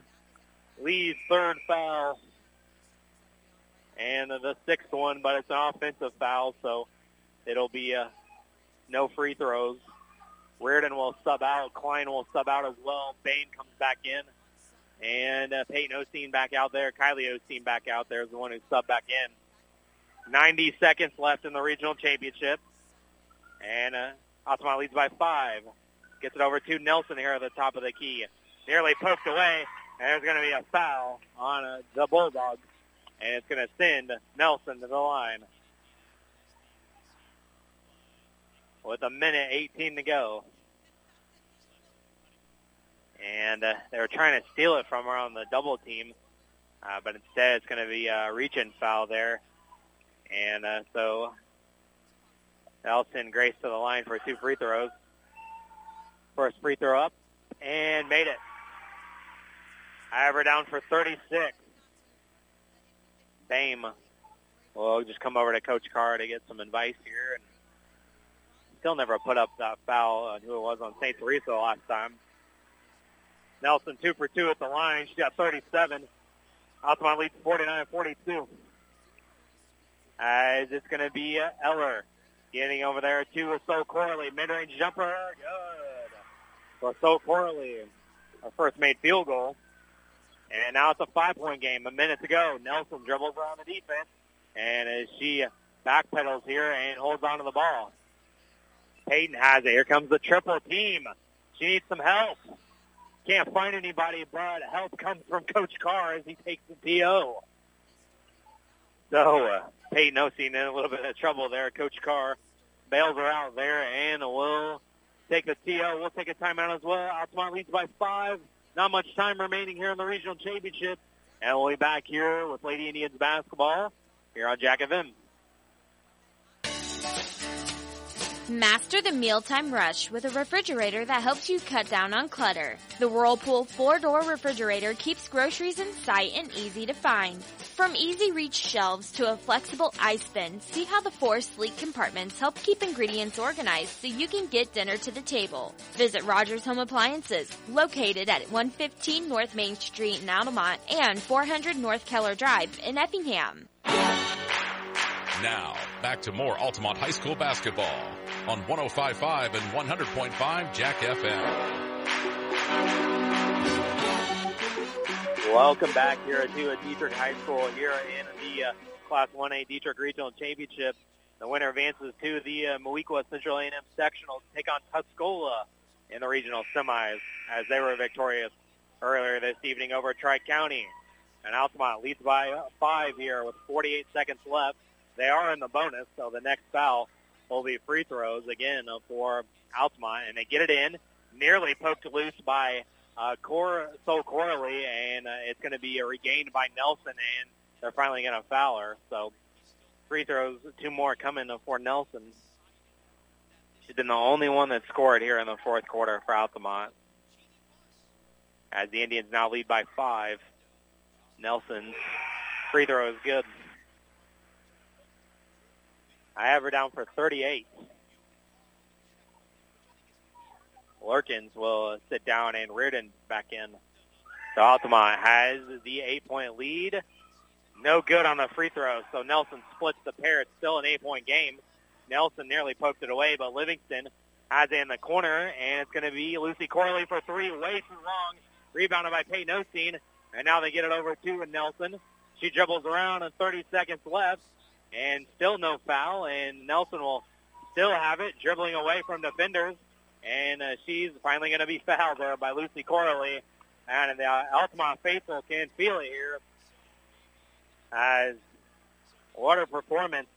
Lee's third foul and the sixth one, but it's an offensive foul, so it'll be uh, no free throws. Reardon will sub out. Klein will sub out as well. Bame comes back in. And uh, Peyton Osteen back out there. Kylie Osteen back out there is the one who subbed back in. 90 seconds left in the regional championship. And uh, leads by five. Gets it over to Nelson here at the top of the key. Nearly poked away. And there's going to be a foul on uh, the Bulldogs. And it's going to send Nelson to the line. With a minute 18 to go. And uh, they were trying to steal it from her on the double team. Uh, but instead it's going to be a reach-in foul there. And uh, so I'll Grace to the line for two free throws. First free throw up and made it. However, down for 36. Bame will just come over to Coach Carr to get some advice here. And still never put up that foul on who it was on St. Teresa last time. Nelson two for two at the line. She got 37. Altamont leads 49-42. As it's going to be uh, Eller getting over there to So Corley. Mid-range jumper. Good. So Corley. Our first made field goal. And now it's a five-point game. A minute to go. Nelson dribbles around the defense. And as she backpedals here and holds on to the ball. Peyton has it. Here comes the triple team. She needs some help. Can't find anybody, but help comes from Coach Carr as he takes the TO. So uh, Peyton Osteen in a little bit of trouble there. Coach Carr bails her out there and will take the TO. We'll take a timeout as well. Altamont leads by five. Not much time remaining here in the regional championship. And we'll be back here with Lady Indians basketball here on Jack FM. Master the mealtime rush with a refrigerator that helps you cut down on clutter. The Whirlpool four-door refrigerator keeps groceries in sight and easy to find. From easy reach shelves to a flexible ice bin, see how the four sleek compartments help keep ingredients organized so you can get dinner to the table. Visit Rogers Home Appliances, located at 115 North Main Street in Altamont and 400 North Keller Drive in Effingham. Now, back to more Altamont High School basketball on 105.5 and 100.5 Jack FM. Welcome back here to Dietrich High School here in the uh, Class 1A Dietrich Regional Championship. The winner advances to the uh, Central A&M sectional to take on Tuscola in the regional semis as they were victorious earlier this evening over Tri-County. And Altamont leads by five here with 48 seconds left. They are in the bonus, so the next foul will be free throws again for Altamont, and they get it in. Nearly poked loose by uh, Cor- Sol Corley, and uh, it's going to be regained by Nelson, and they're finally going to foul her. So free throws, two more coming for Nelson. She's been the only one that scored here in the fourth quarter for Altamont. As the Indians now lead by five. Nelson's free throw is good. I have her down for 38. Lurkins will sit down and Reardon back in. So Altamont has the eight-point lead. No good on the free throw, so Nelson splits the pair. It's still an eight-point game. Nelson nearly poked it away, but Livingston has it in the corner, and it's going to be Lucy Corley for three, way too long. Rebounded by Peyton Osteen, and now they get it over to Nelson. She dribbles around, and 30 seconds left, and still no foul, and Nelson will still have it, dribbling away from defenders, and uh, she's finally going to be fouled there by Lucy Corley, and the uh, Altamont faithful can feel it here as what a performance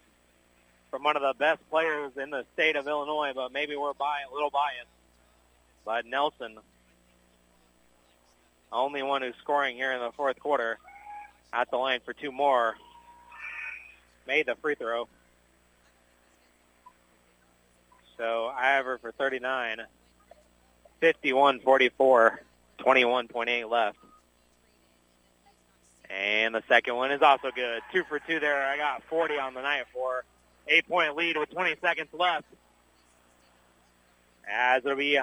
from one of the best players in the state of Illinois, but maybe we're by, a little biased. But Nelson only one who's scoring here in the fourth quarter. At the line for two more. Made the free throw. So Ivor for 39. 51-44. 21.8 left. And the second one is also good. Two for two there. I got 40 on the night for eight-point lead with 20 seconds left. As it'll be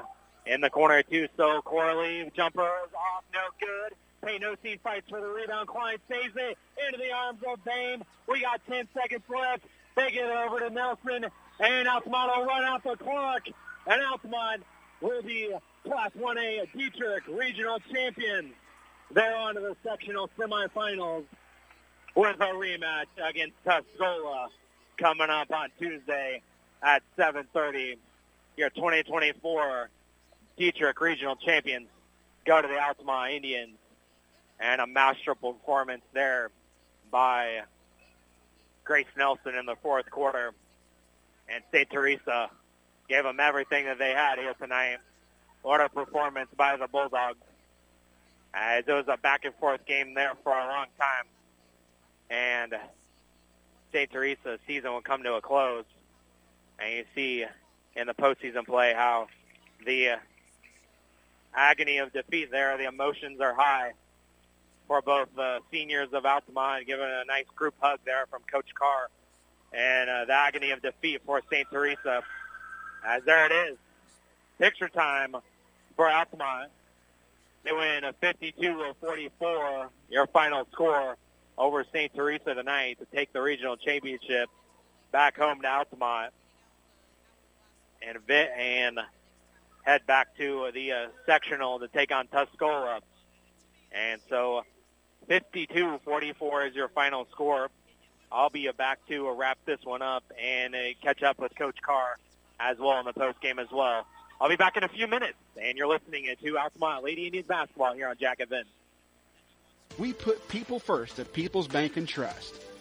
in the corner too. So Corley jumper is off, no good. Pay no seat fights for the rebound. Klein saves it into the arms of Bame. We got 10 seconds left. They get it over to Nelson, and Altamont will run out the clock. And Altamont will be Class 1A Dietrich Regional Champions. They're on to the sectional semifinals with a rematch against Tuscola coming up on Tuesday at 7.30. Your 2024 Dietrich Regional Champions go to the Altamont Indians. And a masterful performance there by Grace Nelson in the fourth quarter. And St. Teresa gave them everything that they had here tonight. What a performance by the Bulldogs. As it was a back and forth game there for a long time. And St. Teresa's season will come to a close. And you see in the postseason play how the agony of defeat there, the emotions are high for both the seniors of Altamont, giving a nice group hug there from Coach Carr, and uh, the agony of defeat for St. Teresa. As there it is, picture time for Altamont. They win a 52-44, your final score over St. Teresa tonight to take the regional championship back home to Altamont and and head back to the uh, sectional to take on Tuscola. And so 52-44 is your final score. I'll be back to wrap this one up and uh, catch up with Coach Carr as well in the post game as well. I'll be back in a few minutes, and you're listening to Altamont Lady Indians basketball here on Jack FM. We put people first at People's Bank and Trust.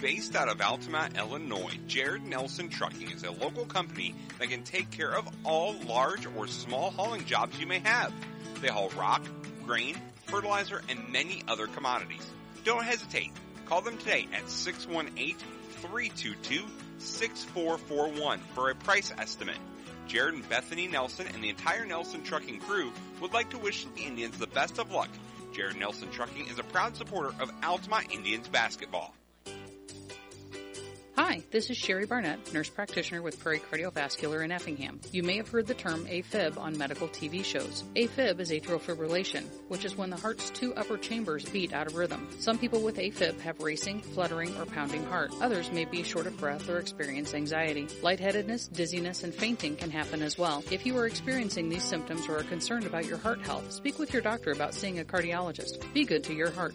Based out of Altamont, Illinois, Jared Nelson Trucking is a local company that can take care of all large or small hauling jobs you may have. They haul rock, grain, fertilizer, and many other commodities. Don't hesitate. Call them today at 618-322-6441 for a price estimate. Jared and Bethany Nelson and the entire Nelson Trucking crew would like to wish the Indians the best of luck. Jared Nelson Trucking is a proud supporter of Altamont Indians basketball. Hi, this is Sherry Barnett, nurse practitioner with Prairie Cardiovascular in Effingham. You may have heard the term AFib on medical TV shows. AFib is atrial fibrillation, which is when the heart's two upper chambers beat out of rhythm. Some people with AFib have racing, fluttering, or pounding heart. Others may be short of breath or experience anxiety. Lightheadedness, dizziness, and fainting can happen as well. If you are experiencing these symptoms or are concerned about your heart health, speak with your doctor about seeing a cardiologist. Be good to your heart.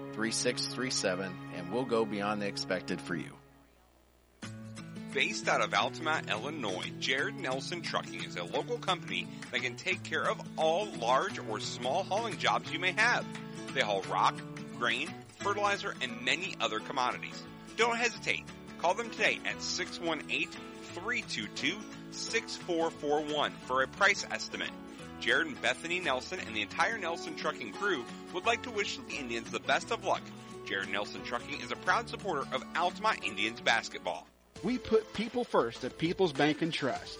217-342-3637 and we'll go beyond the expected for you. Based out of Altamont, Illinois, Jared Nelson Trucking is a local company that can take care of all large or small hauling jobs you may have. They haul rock, grain, fertilizer, and many other commodities. Don't hesitate. Call them today at 618-322-6441 for a price estimate. Jared and Bethany Nelson and the entire Nelson Trucking crew would like to wish the Indians the best of luck. Jared Nelson Trucking is a proud supporter of Altamont Indians basketball. We put people first at People's Bank and Trust.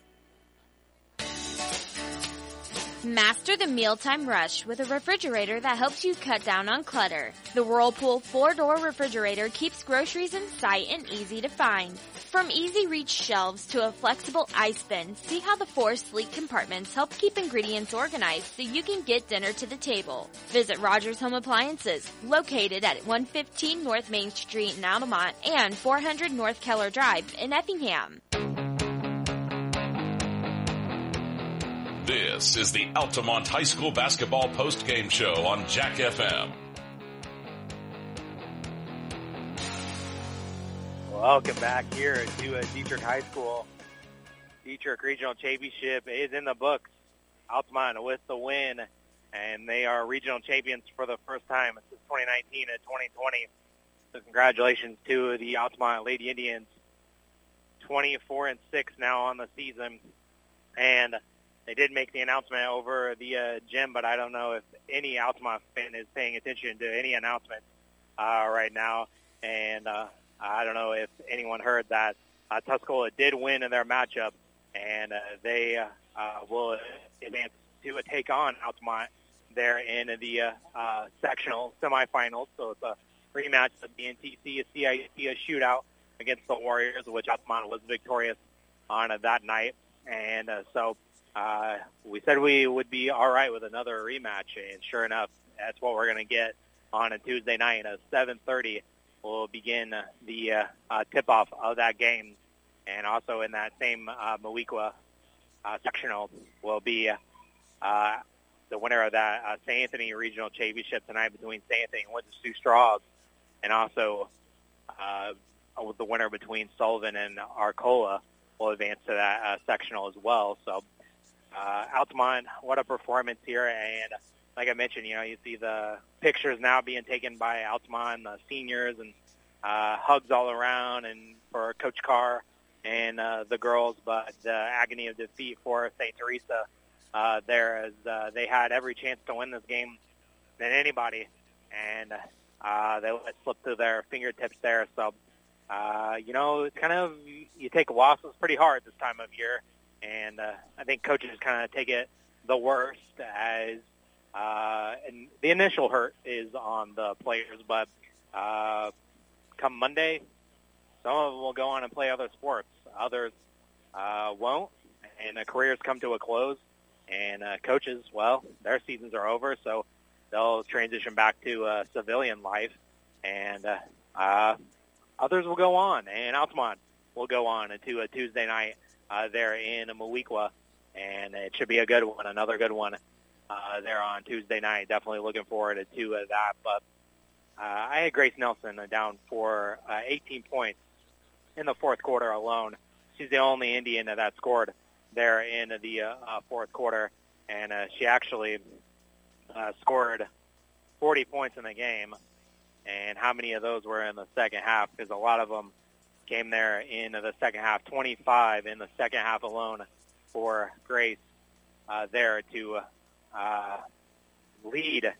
Master the mealtime rush with a refrigerator that helps you cut down on clutter. The Whirlpool four-door refrigerator keeps groceries in sight and easy to find. From easy reach shelves to a flexible ice bin, see how the four sleek compartments help keep ingredients organized so you can get dinner to the table. Visit Rogers Home Appliances, located at 115 North Main Street in Altamont and 400 North Keller Drive in Effingham. This is the Altamont High School basketball post-game show on Jack FM. Welcome back here to Dietrich High School. Dietrich Regional Championship is in the books. Altamont with the win, and they are regional champions for the first time since 2019 and 2020. So congratulations to the Altamont Lady Indians. 24 and 6 now on the season, and they did make the announcement over the uh, gym, but I don't know if any Altamont fan is paying attention to any announcements uh, right now. And uh, I don't know if anyone heard that uh, Tuscola did win in their matchup, and uh, they uh, uh, will advance to uh, take on Altamont there in the uh, uh, sectional semifinals. So it's a rematch of the NTC, a CIC, a shootout against the Warriors, which Altamont was victorious on uh, that night. And uh, so uh, we said we would be all right with another rematch, and sure enough, that's what we're going to get on a Tuesday night at 7:30. We'll begin the uh, uh, tip-off of that game, and also in that same uh, Moweaqua uh, sectional will be uh, the winner of that uh, St. Anthony Regional Championship tonight between St. Anthony and Winchester Straws, and also uh, the winner between Sullivan and Arcola will advance to that uh, sectional as well. So uh, Altamont, what a performance here. And like I mentioned, you know, you see the pictures now being taken by Altamont, the seniors, and uh, hugs all around, and for Coach Carr and uh, the girls. But the agony of defeat for St. Teresa uh, there, as uh, they had every chance to win this game than anybody, and uh, they let slip through their fingertips there. So, uh, you know, it's kind of you take losses pretty hard this time of year and uh, I think coaches kind of take it the worst as uh, and the initial hurt is on the players, but uh, come Monday, some of them will go on and play other sports. Others uh, won't, and the careers come to a close. And uh, coaches, well, their seasons are over, so they'll transition back to uh, civilian life, and uh, uh, others will go on. And Altamont will go on into a Tuesday night uh, there in Moweaqua, and it should be a good one, another good one uh, there on Tuesday night. Definitely looking forward to uh, that. But uh, I had Grace Nelson down for uh, 18 points in the fourth quarter alone. She's the only Indian that scored there in the uh, uh, fourth quarter, and uh, she actually uh, scored 40 points in the game. And how many of those were in the second half? Because a lot of them came there in the second half, 25 in the second half alone for Grace uh, there to uh, lead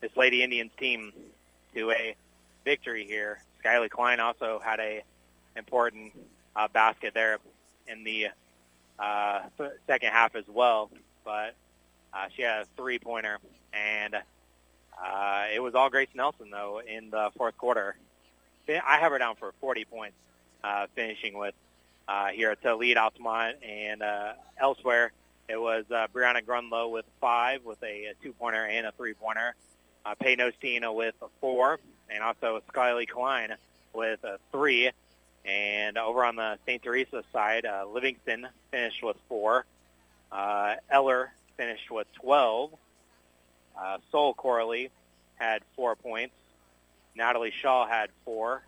this Lady Indians team to a victory here. Skylie Klein also had a important uh, basket there in the uh, second half as well, but uh, she had a three-pointer, and uh, it was all Grace Nelson though in the fourth quarter. I have her down for 40 points uh, finishing with uh, here to lead Altamont. And uh, elsewhere, it was uh, Brianna Grunlow with five, with a, a two-pointer and a three-pointer. Uh, Payne Ostina with a four, and also Skylie Klein with a three. And over on the St. Teresa side, uh, Livingston finished with four. Uh, Eller finished with 12. Uh, Sol Corley had four points. Natalie Shaw had four.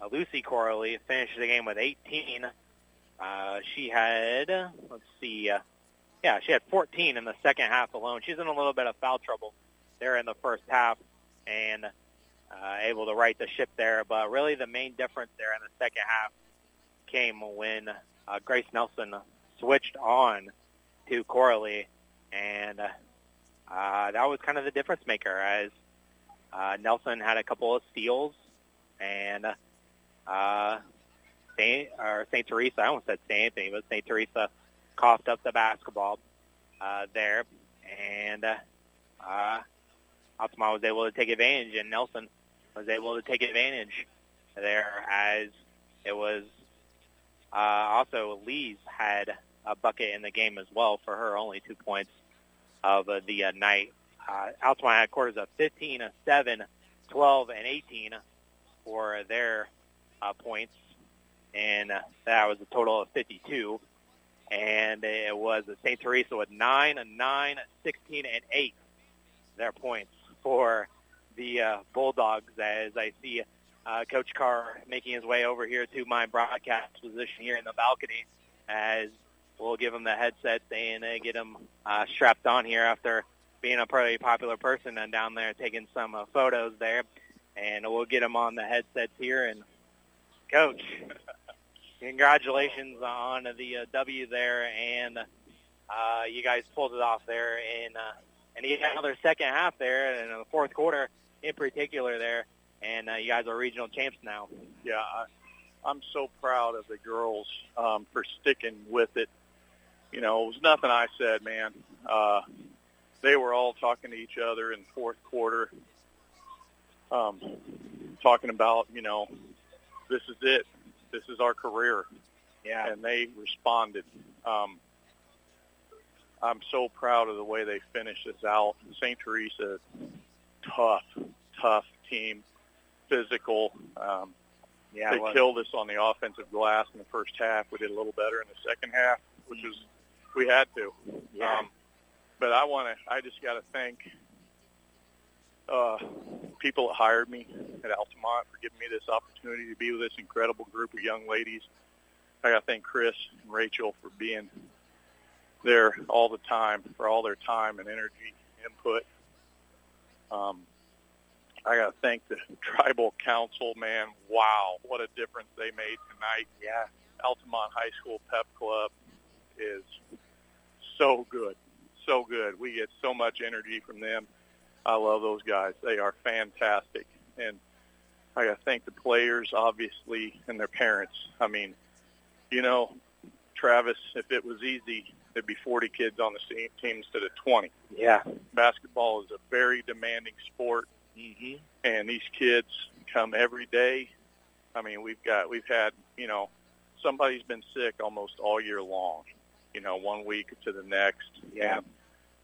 Uh, Lucy Corley finished the game with 18. Uh, she had, let's see, uh, yeah, she had 14 in the second half alone. She's in a little bit of foul trouble there in the first half, and uh, able to right the ship there. But really, the main difference there in the second half came when uh, Grace Nelson switched on to Corley, and uh, that was kind of the difference maker as uh, Nelson had a couple of steals, and uh, Saint or Saint Teresa, I almost said Saint Anthony, but Saint Teresa coughed up the basketball uh, there, and uh, uh, Altamont was able to take advantage, and Nelson was able to take advantage there as it was uh, also Lee's had a bucket in the game as well for her, only two points of uh, the uh, night. Uh, Altamont had quarters of 15, 7, 12, and 18 for their uh, points, and uh, that was a total of 52. And it was St. Teresa with 9, 9, 16, and 8 their points for the uh, Bulldogs as I see uh, Coach Carr making his way over here to my broadcast position here in the balcony as we'll give him the headsets and uh, get him uh, strapped on here after being a pretty popular person and down there taking some uh, photos there. And we'll get him on the headsets here. And, Coach, congratulations on the uh, W there. And uh, you guys pulled it off there. And, uh, and you got another second half there and in the fourth quarter in particular there. And uh, you guys are regional champs now. Yeah, I, I'm so proud of the girls um, for sticking with it. You know, it was nothing I said, man. Uh, they were all talking to each other in the fourth quarter, um, talking about, you know, this is it. This is our career. Yeah. And they responded. Um, I'm so proud of the way they finished this out. St. Teresa, tough, tough team, physical. Um, yeah, they killed us on the offensive glass in the first half. We did a little better in the second half, which was we had to. Yeah. Um, but I want to. I just got to thank uh, people that hired me at Altamont for giving me this opportunity to be with this incredible group of young ladies. I got to thank Chris and Rachel for being there all the time, for all their time and energy, input. Um, I got to thank the tribal council, man. Wow, what a difference they made tonight. Yeah. Altamont High School Pep Club is so good, so good. We get so much energy from them. I love those guys. They are fantastic. And I got to thank the players, obviously, and their parents. I mean, you know, Travis, if it was easy, there'd be 40 kids on the team instead of 20. Yeah. Basketball is a very demanding sport, mm-hmm. and these kids come every day. I mean, we've got we've had you know somebody's been sick almost all year long. You know, one week to the next. Yeah. And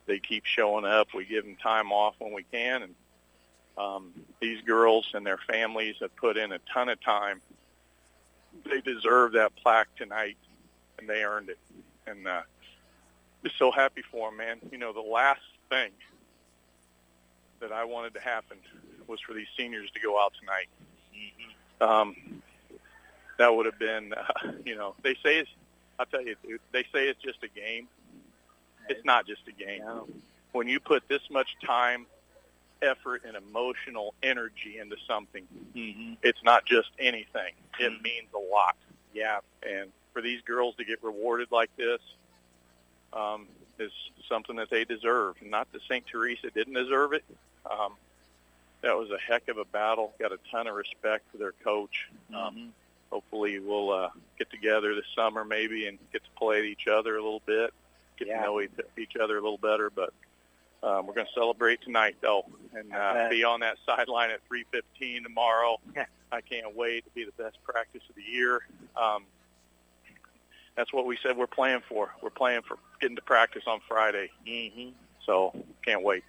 they keep showing up. We give them time off when we can, and um, these girls and their families have put in a ton of time. They deserve that plaque tonight, and they earned it. And uh, just so happy for them, man. You know, the last thing that I wanted to happen was for these seniors to go out tonight. Um, that would have been, uh, you know, they say it's, I'll tell you, they say it's just a game. It's not just a game. When you put this much time, effort, and emotional energy into something, mm-hmm. it's not just anything. It means a lot. Yeah. And for these girls to get rewarded like this um, is something that they deserve. Not that St. Teresa didn't deserve it. Um, that was a heck of a battle. Got a ton of respect for their coach. Um, hopefully we'll uh, get together this summer maybe and get to play each other a little bit, get Yeah. to know each, each other a little better. But um, we're going to celebrate tonight though, and uh, be on that sideline at 3:15 tomorrow. I can't wait to be the best practice of the year. Um, that's what we said we're playing for. We're playing for getting to practice on Friday. Mm-hmm. So can't wait.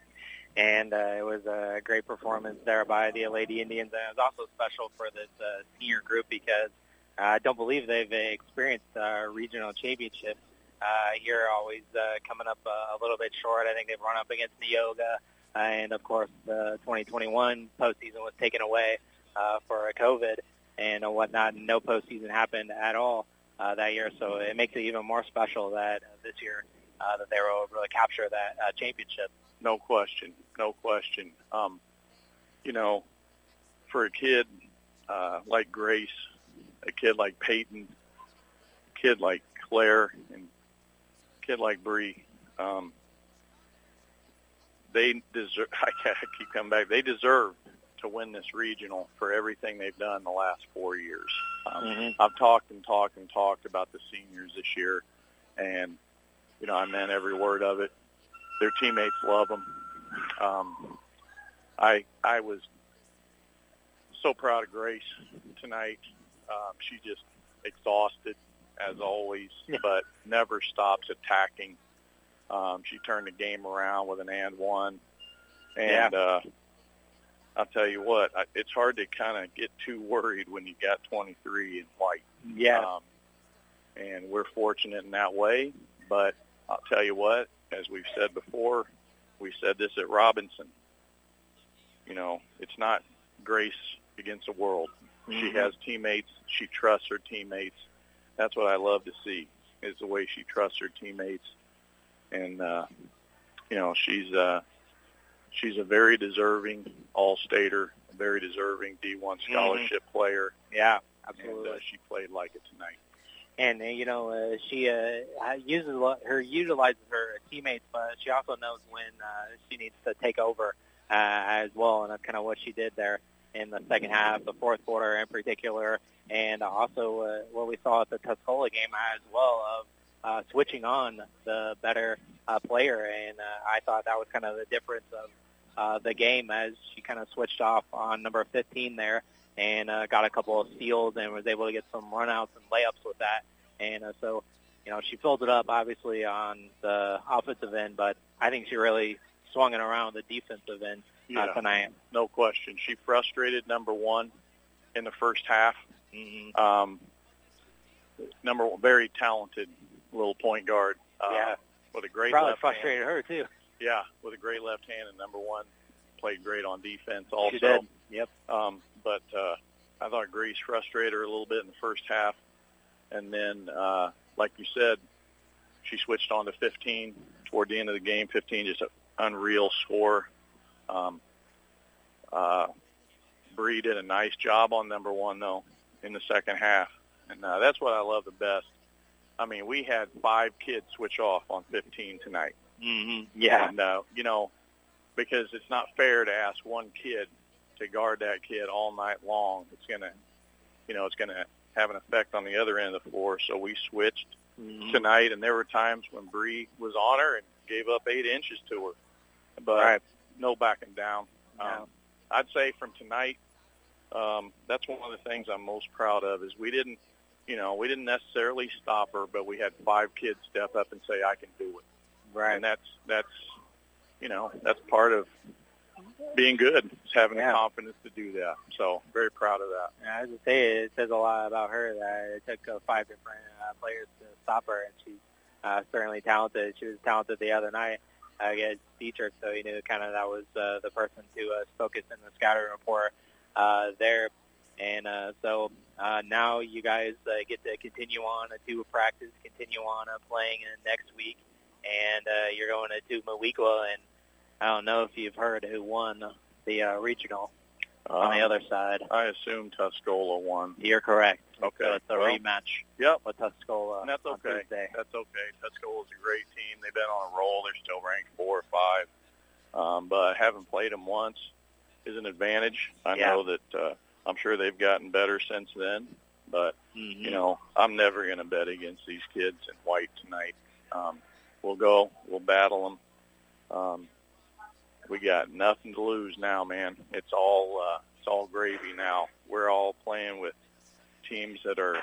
And uh, it was a great performance there by the Lady Indians. And it was also special for this uh, senior group because uh, I don't believe they've experienced uh, regional championships uh, here, always uh, coming up uh, a little bit short. I think they've run up against Neoga. Uh, and, of course, the 2021 postseason was taken away uh, for COVID and whatnot. No postseason happened at all uh, that year. So it makes it even more special that uh, this year uh, that they were able to capture that uh, championship. No question, no question. Um, you know, for a kid uh, like Grace, a kid like Peyton, a kid like Claire, and kid like Bree, um, they deserve. I keep coming back. They deserve to win this regional for everything they've done the last four years. Um, Mm-hmm. I've talked and talked and talked about the seniors this year, and you know I meant every word of it. Their teammates love them. Um, I I was so proud of Grace tonight. Um, she just exhausted as always, but never stops attacking. Um, she turned the game around with an and one, and Yeah. uh, I'll tell you what, I, it's hard to kind of get too worried when you got 23 in white. Yeah. Um, and we're fortunate in that way. But I'll tell you what, as we've said before, we said this at Robinson. You know, it's not Grace against the world. She Mhm. has teammates. She trusts her teammates. That's what I love to see is the way she trusts her teammates. And uh, you know, she's uh, she's a very deserving All-Stater, a very deserving D1 scholarship player. Yeah, And absolutely. uh, she played like it tonight. and uh, you know uh, she uh, uses her utilizes her teammates, but she also knows when uh, she needs to take over uh, as well, and that's kind of what she did there in the second half, the fourth quarter in particular, and also uh, what we saw at the Tuscola game as well of uh, switching on the better uh, player, and uh, I thought that was kind of the difference of uh, the game as she kind of switched off on number 15 there and uh, got a couple of steals and was able to get some runouts and layups with that. And uh, so, you know, she filled it up obviously on the offensive end, but I think she really swung it around the defensive end Yeah. tonight. No question. She frustrated number one in the first half. Mm-hmm. Um, number one, very talented little point guard. Uh, Yeah. With a great Probably left hand. frustrated her too. Yeah, with a great left hand and number one played great on defense also. She did. Yep. Um, but uh, I thought Grace frustrated her a little bit in the first half, and then, uh, like you said, she switched on to 15 toward the end of the game. 15, just an unreal score. Um, uh, Bree did a nice job on number one though in the second half, and uh, that's what I love the best. I mean, we had five kids switch off on 15 tonight. Mm-hmm. Yeah. And, uh, you know, because it's not fair to ask one kid to guard that kid all night long. It's going to, you know, it's going to have an effect on the other end of the floor. So we switched Mhm. tonight, and there were times when Bree was on her and gave up eight inches to her. But Right. No backing down. Yeah. Um, I'd say from tonight, um, that's one of the things I'm most proud of is we didn't, you know, we didn't necessarily stop her, but we had five kids step up and say, "I can do it." Right. And that's that's, you know, that's part of being good, is having Yeah. the confidence to do that. So very proud of that. Yeah, As I say, it says a lot about her that it took uh, five different uh, players to stop her, and she's uh, certainly talented. She was talented the other night against Dietrich, so you knew kind of that was uh, the person to uh, focus in the scouting report uh, there. And uh, so uh, now you guys uh, get to continue on to practice, continue on uh, playing uh, next week, and uh, you're going to Moweaqua, and I don't know if you've heard who won the uh, regional on the Um, other side. I assume Tuscola won. You're correct. Okay. So it's a Well, rematch Yep. with Tuscola And that's okay. That's okay. Tuscola's a great team. They've been on a roll. They're still ranked four or five. Um, but having played them once is an advantage. I Yeah. know that uh, I'm sure they've gotten better since then. But Mm-hmm. you know, I'm never going to bet against these kids in white tonight. Um, we'll go. We'll battle them. Um, we got nothing to lose now, man. It's all uh, it's all gravy now. We're all playing with teams that are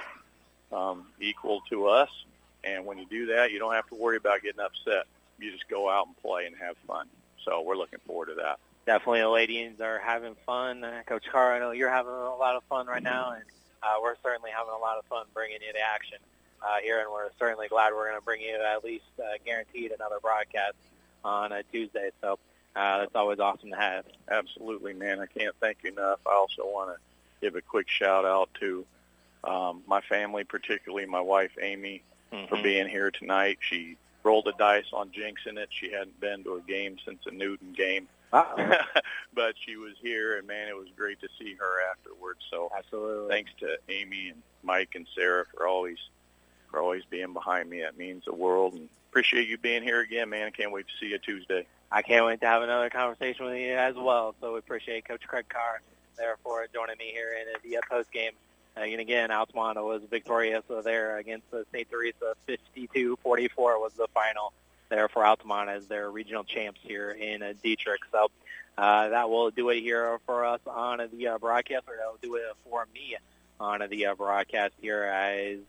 um, equal to us, and when you do that, you don't have to worry about getting upset. You just go out and play and have fun. So we're looking forward to that. Definitely, the ladies are having fun. Uh, Coach Carr, I know you're having a lot of fun right now, and uh, we're certainly having a lot of fun bringing you the action uh, here, and we're certainly glad we're going to bring you at least uh, guaranteed another broadcast on a Tuesday. So uh, that's always awesome to have. Absolutely, man. I can't thank you enough. I also want to give a quick shout out to um, my family, particularly my wife Amy, for Mhm. being here tonight. She rolled the dice on jinxing it. She hadn't been to a game since a Newton game. but she was here, and man, it was great to see her afterwards. So absolutely, thanks to Amy and Mike and Sarah for always for always being behind me. That means the world, and appreciate you being here again, man. I can't wait to see you Tuesday. I can't wait to have another conversation with you as well. So we appreciate Coach Craig Carr there for joining me here in the post game. And again, Altamont was victorious there against St. Teresa. 52-44 was the final there for Altamont as their regional champs here in Dietrich. So uh, that will do it here for us on the uh, broadcast, or that will do it for me on the uh, broadcast here as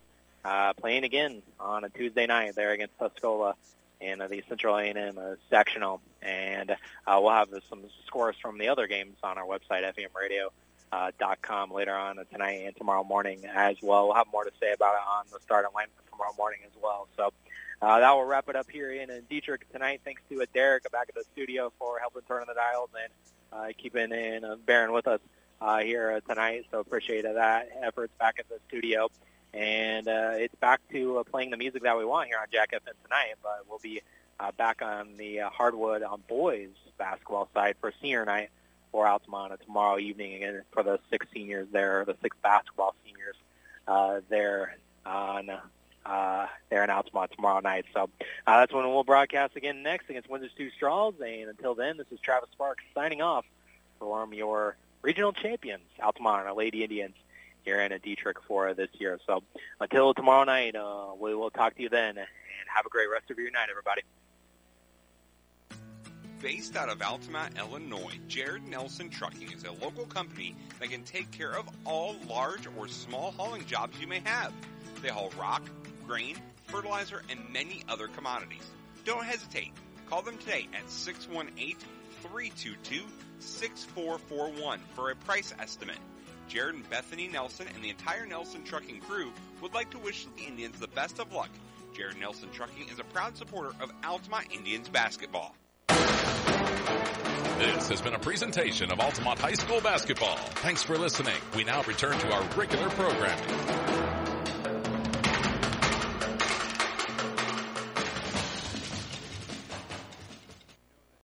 uh, playing again on a Tuesday night there against Tuscola in the Central A&M sectional. And uh, we'll have some scores from the other games on our website, FEMradio.com, later on tonight and tomorrow morning as well. We'll have more to say about it on the starting line tomorrow morning as well. So uh, that will wrap it up here in, Dietrich tonight. Thanks to Derek back at the studio for helping turn on the dials and uh, keeping in uh, bearing with us uh, here tonight. So appreciate that efforts back at the studio. And uh, it's back to uh, playing the music that we want here on Jack FM tonight. But we'll be uh, back on the uh, hardwood on boys basketball side for senior night for Altamont tomorrow evening again for the six seniors there, the six basketball seniors uh, there on uh, there in Altamont tomorrow night. So uh, that's when we'll broadcast again next against Windsor Stew-Stras. And until then, this is Travis Sparks signing off from your regional champions, Altamont, our Lady Indians, here in Dietrich for this year. So until tomorrow night, uh, we will talk to you then. And have a great rest of your night, everybody. Based out of Altamont, Illinois, Jared Nelson Trucking is a local company that can take care of all large or small hauling jobs you may have. They haul rock, grain, fertilizer, and many other commodities. Don't hesitate. Call them today at 618-322-6441 for a price estimate. Jared and Bethany Nelson and the entire Nelson Trucking crew would like to wish the Indians the best of luck. Jared Nelson Trucking is a proud supporter of Altamont Indians basketball. This has been a presentation of Altamont High School basketball. Thanks for listening. We now return to our regular programming.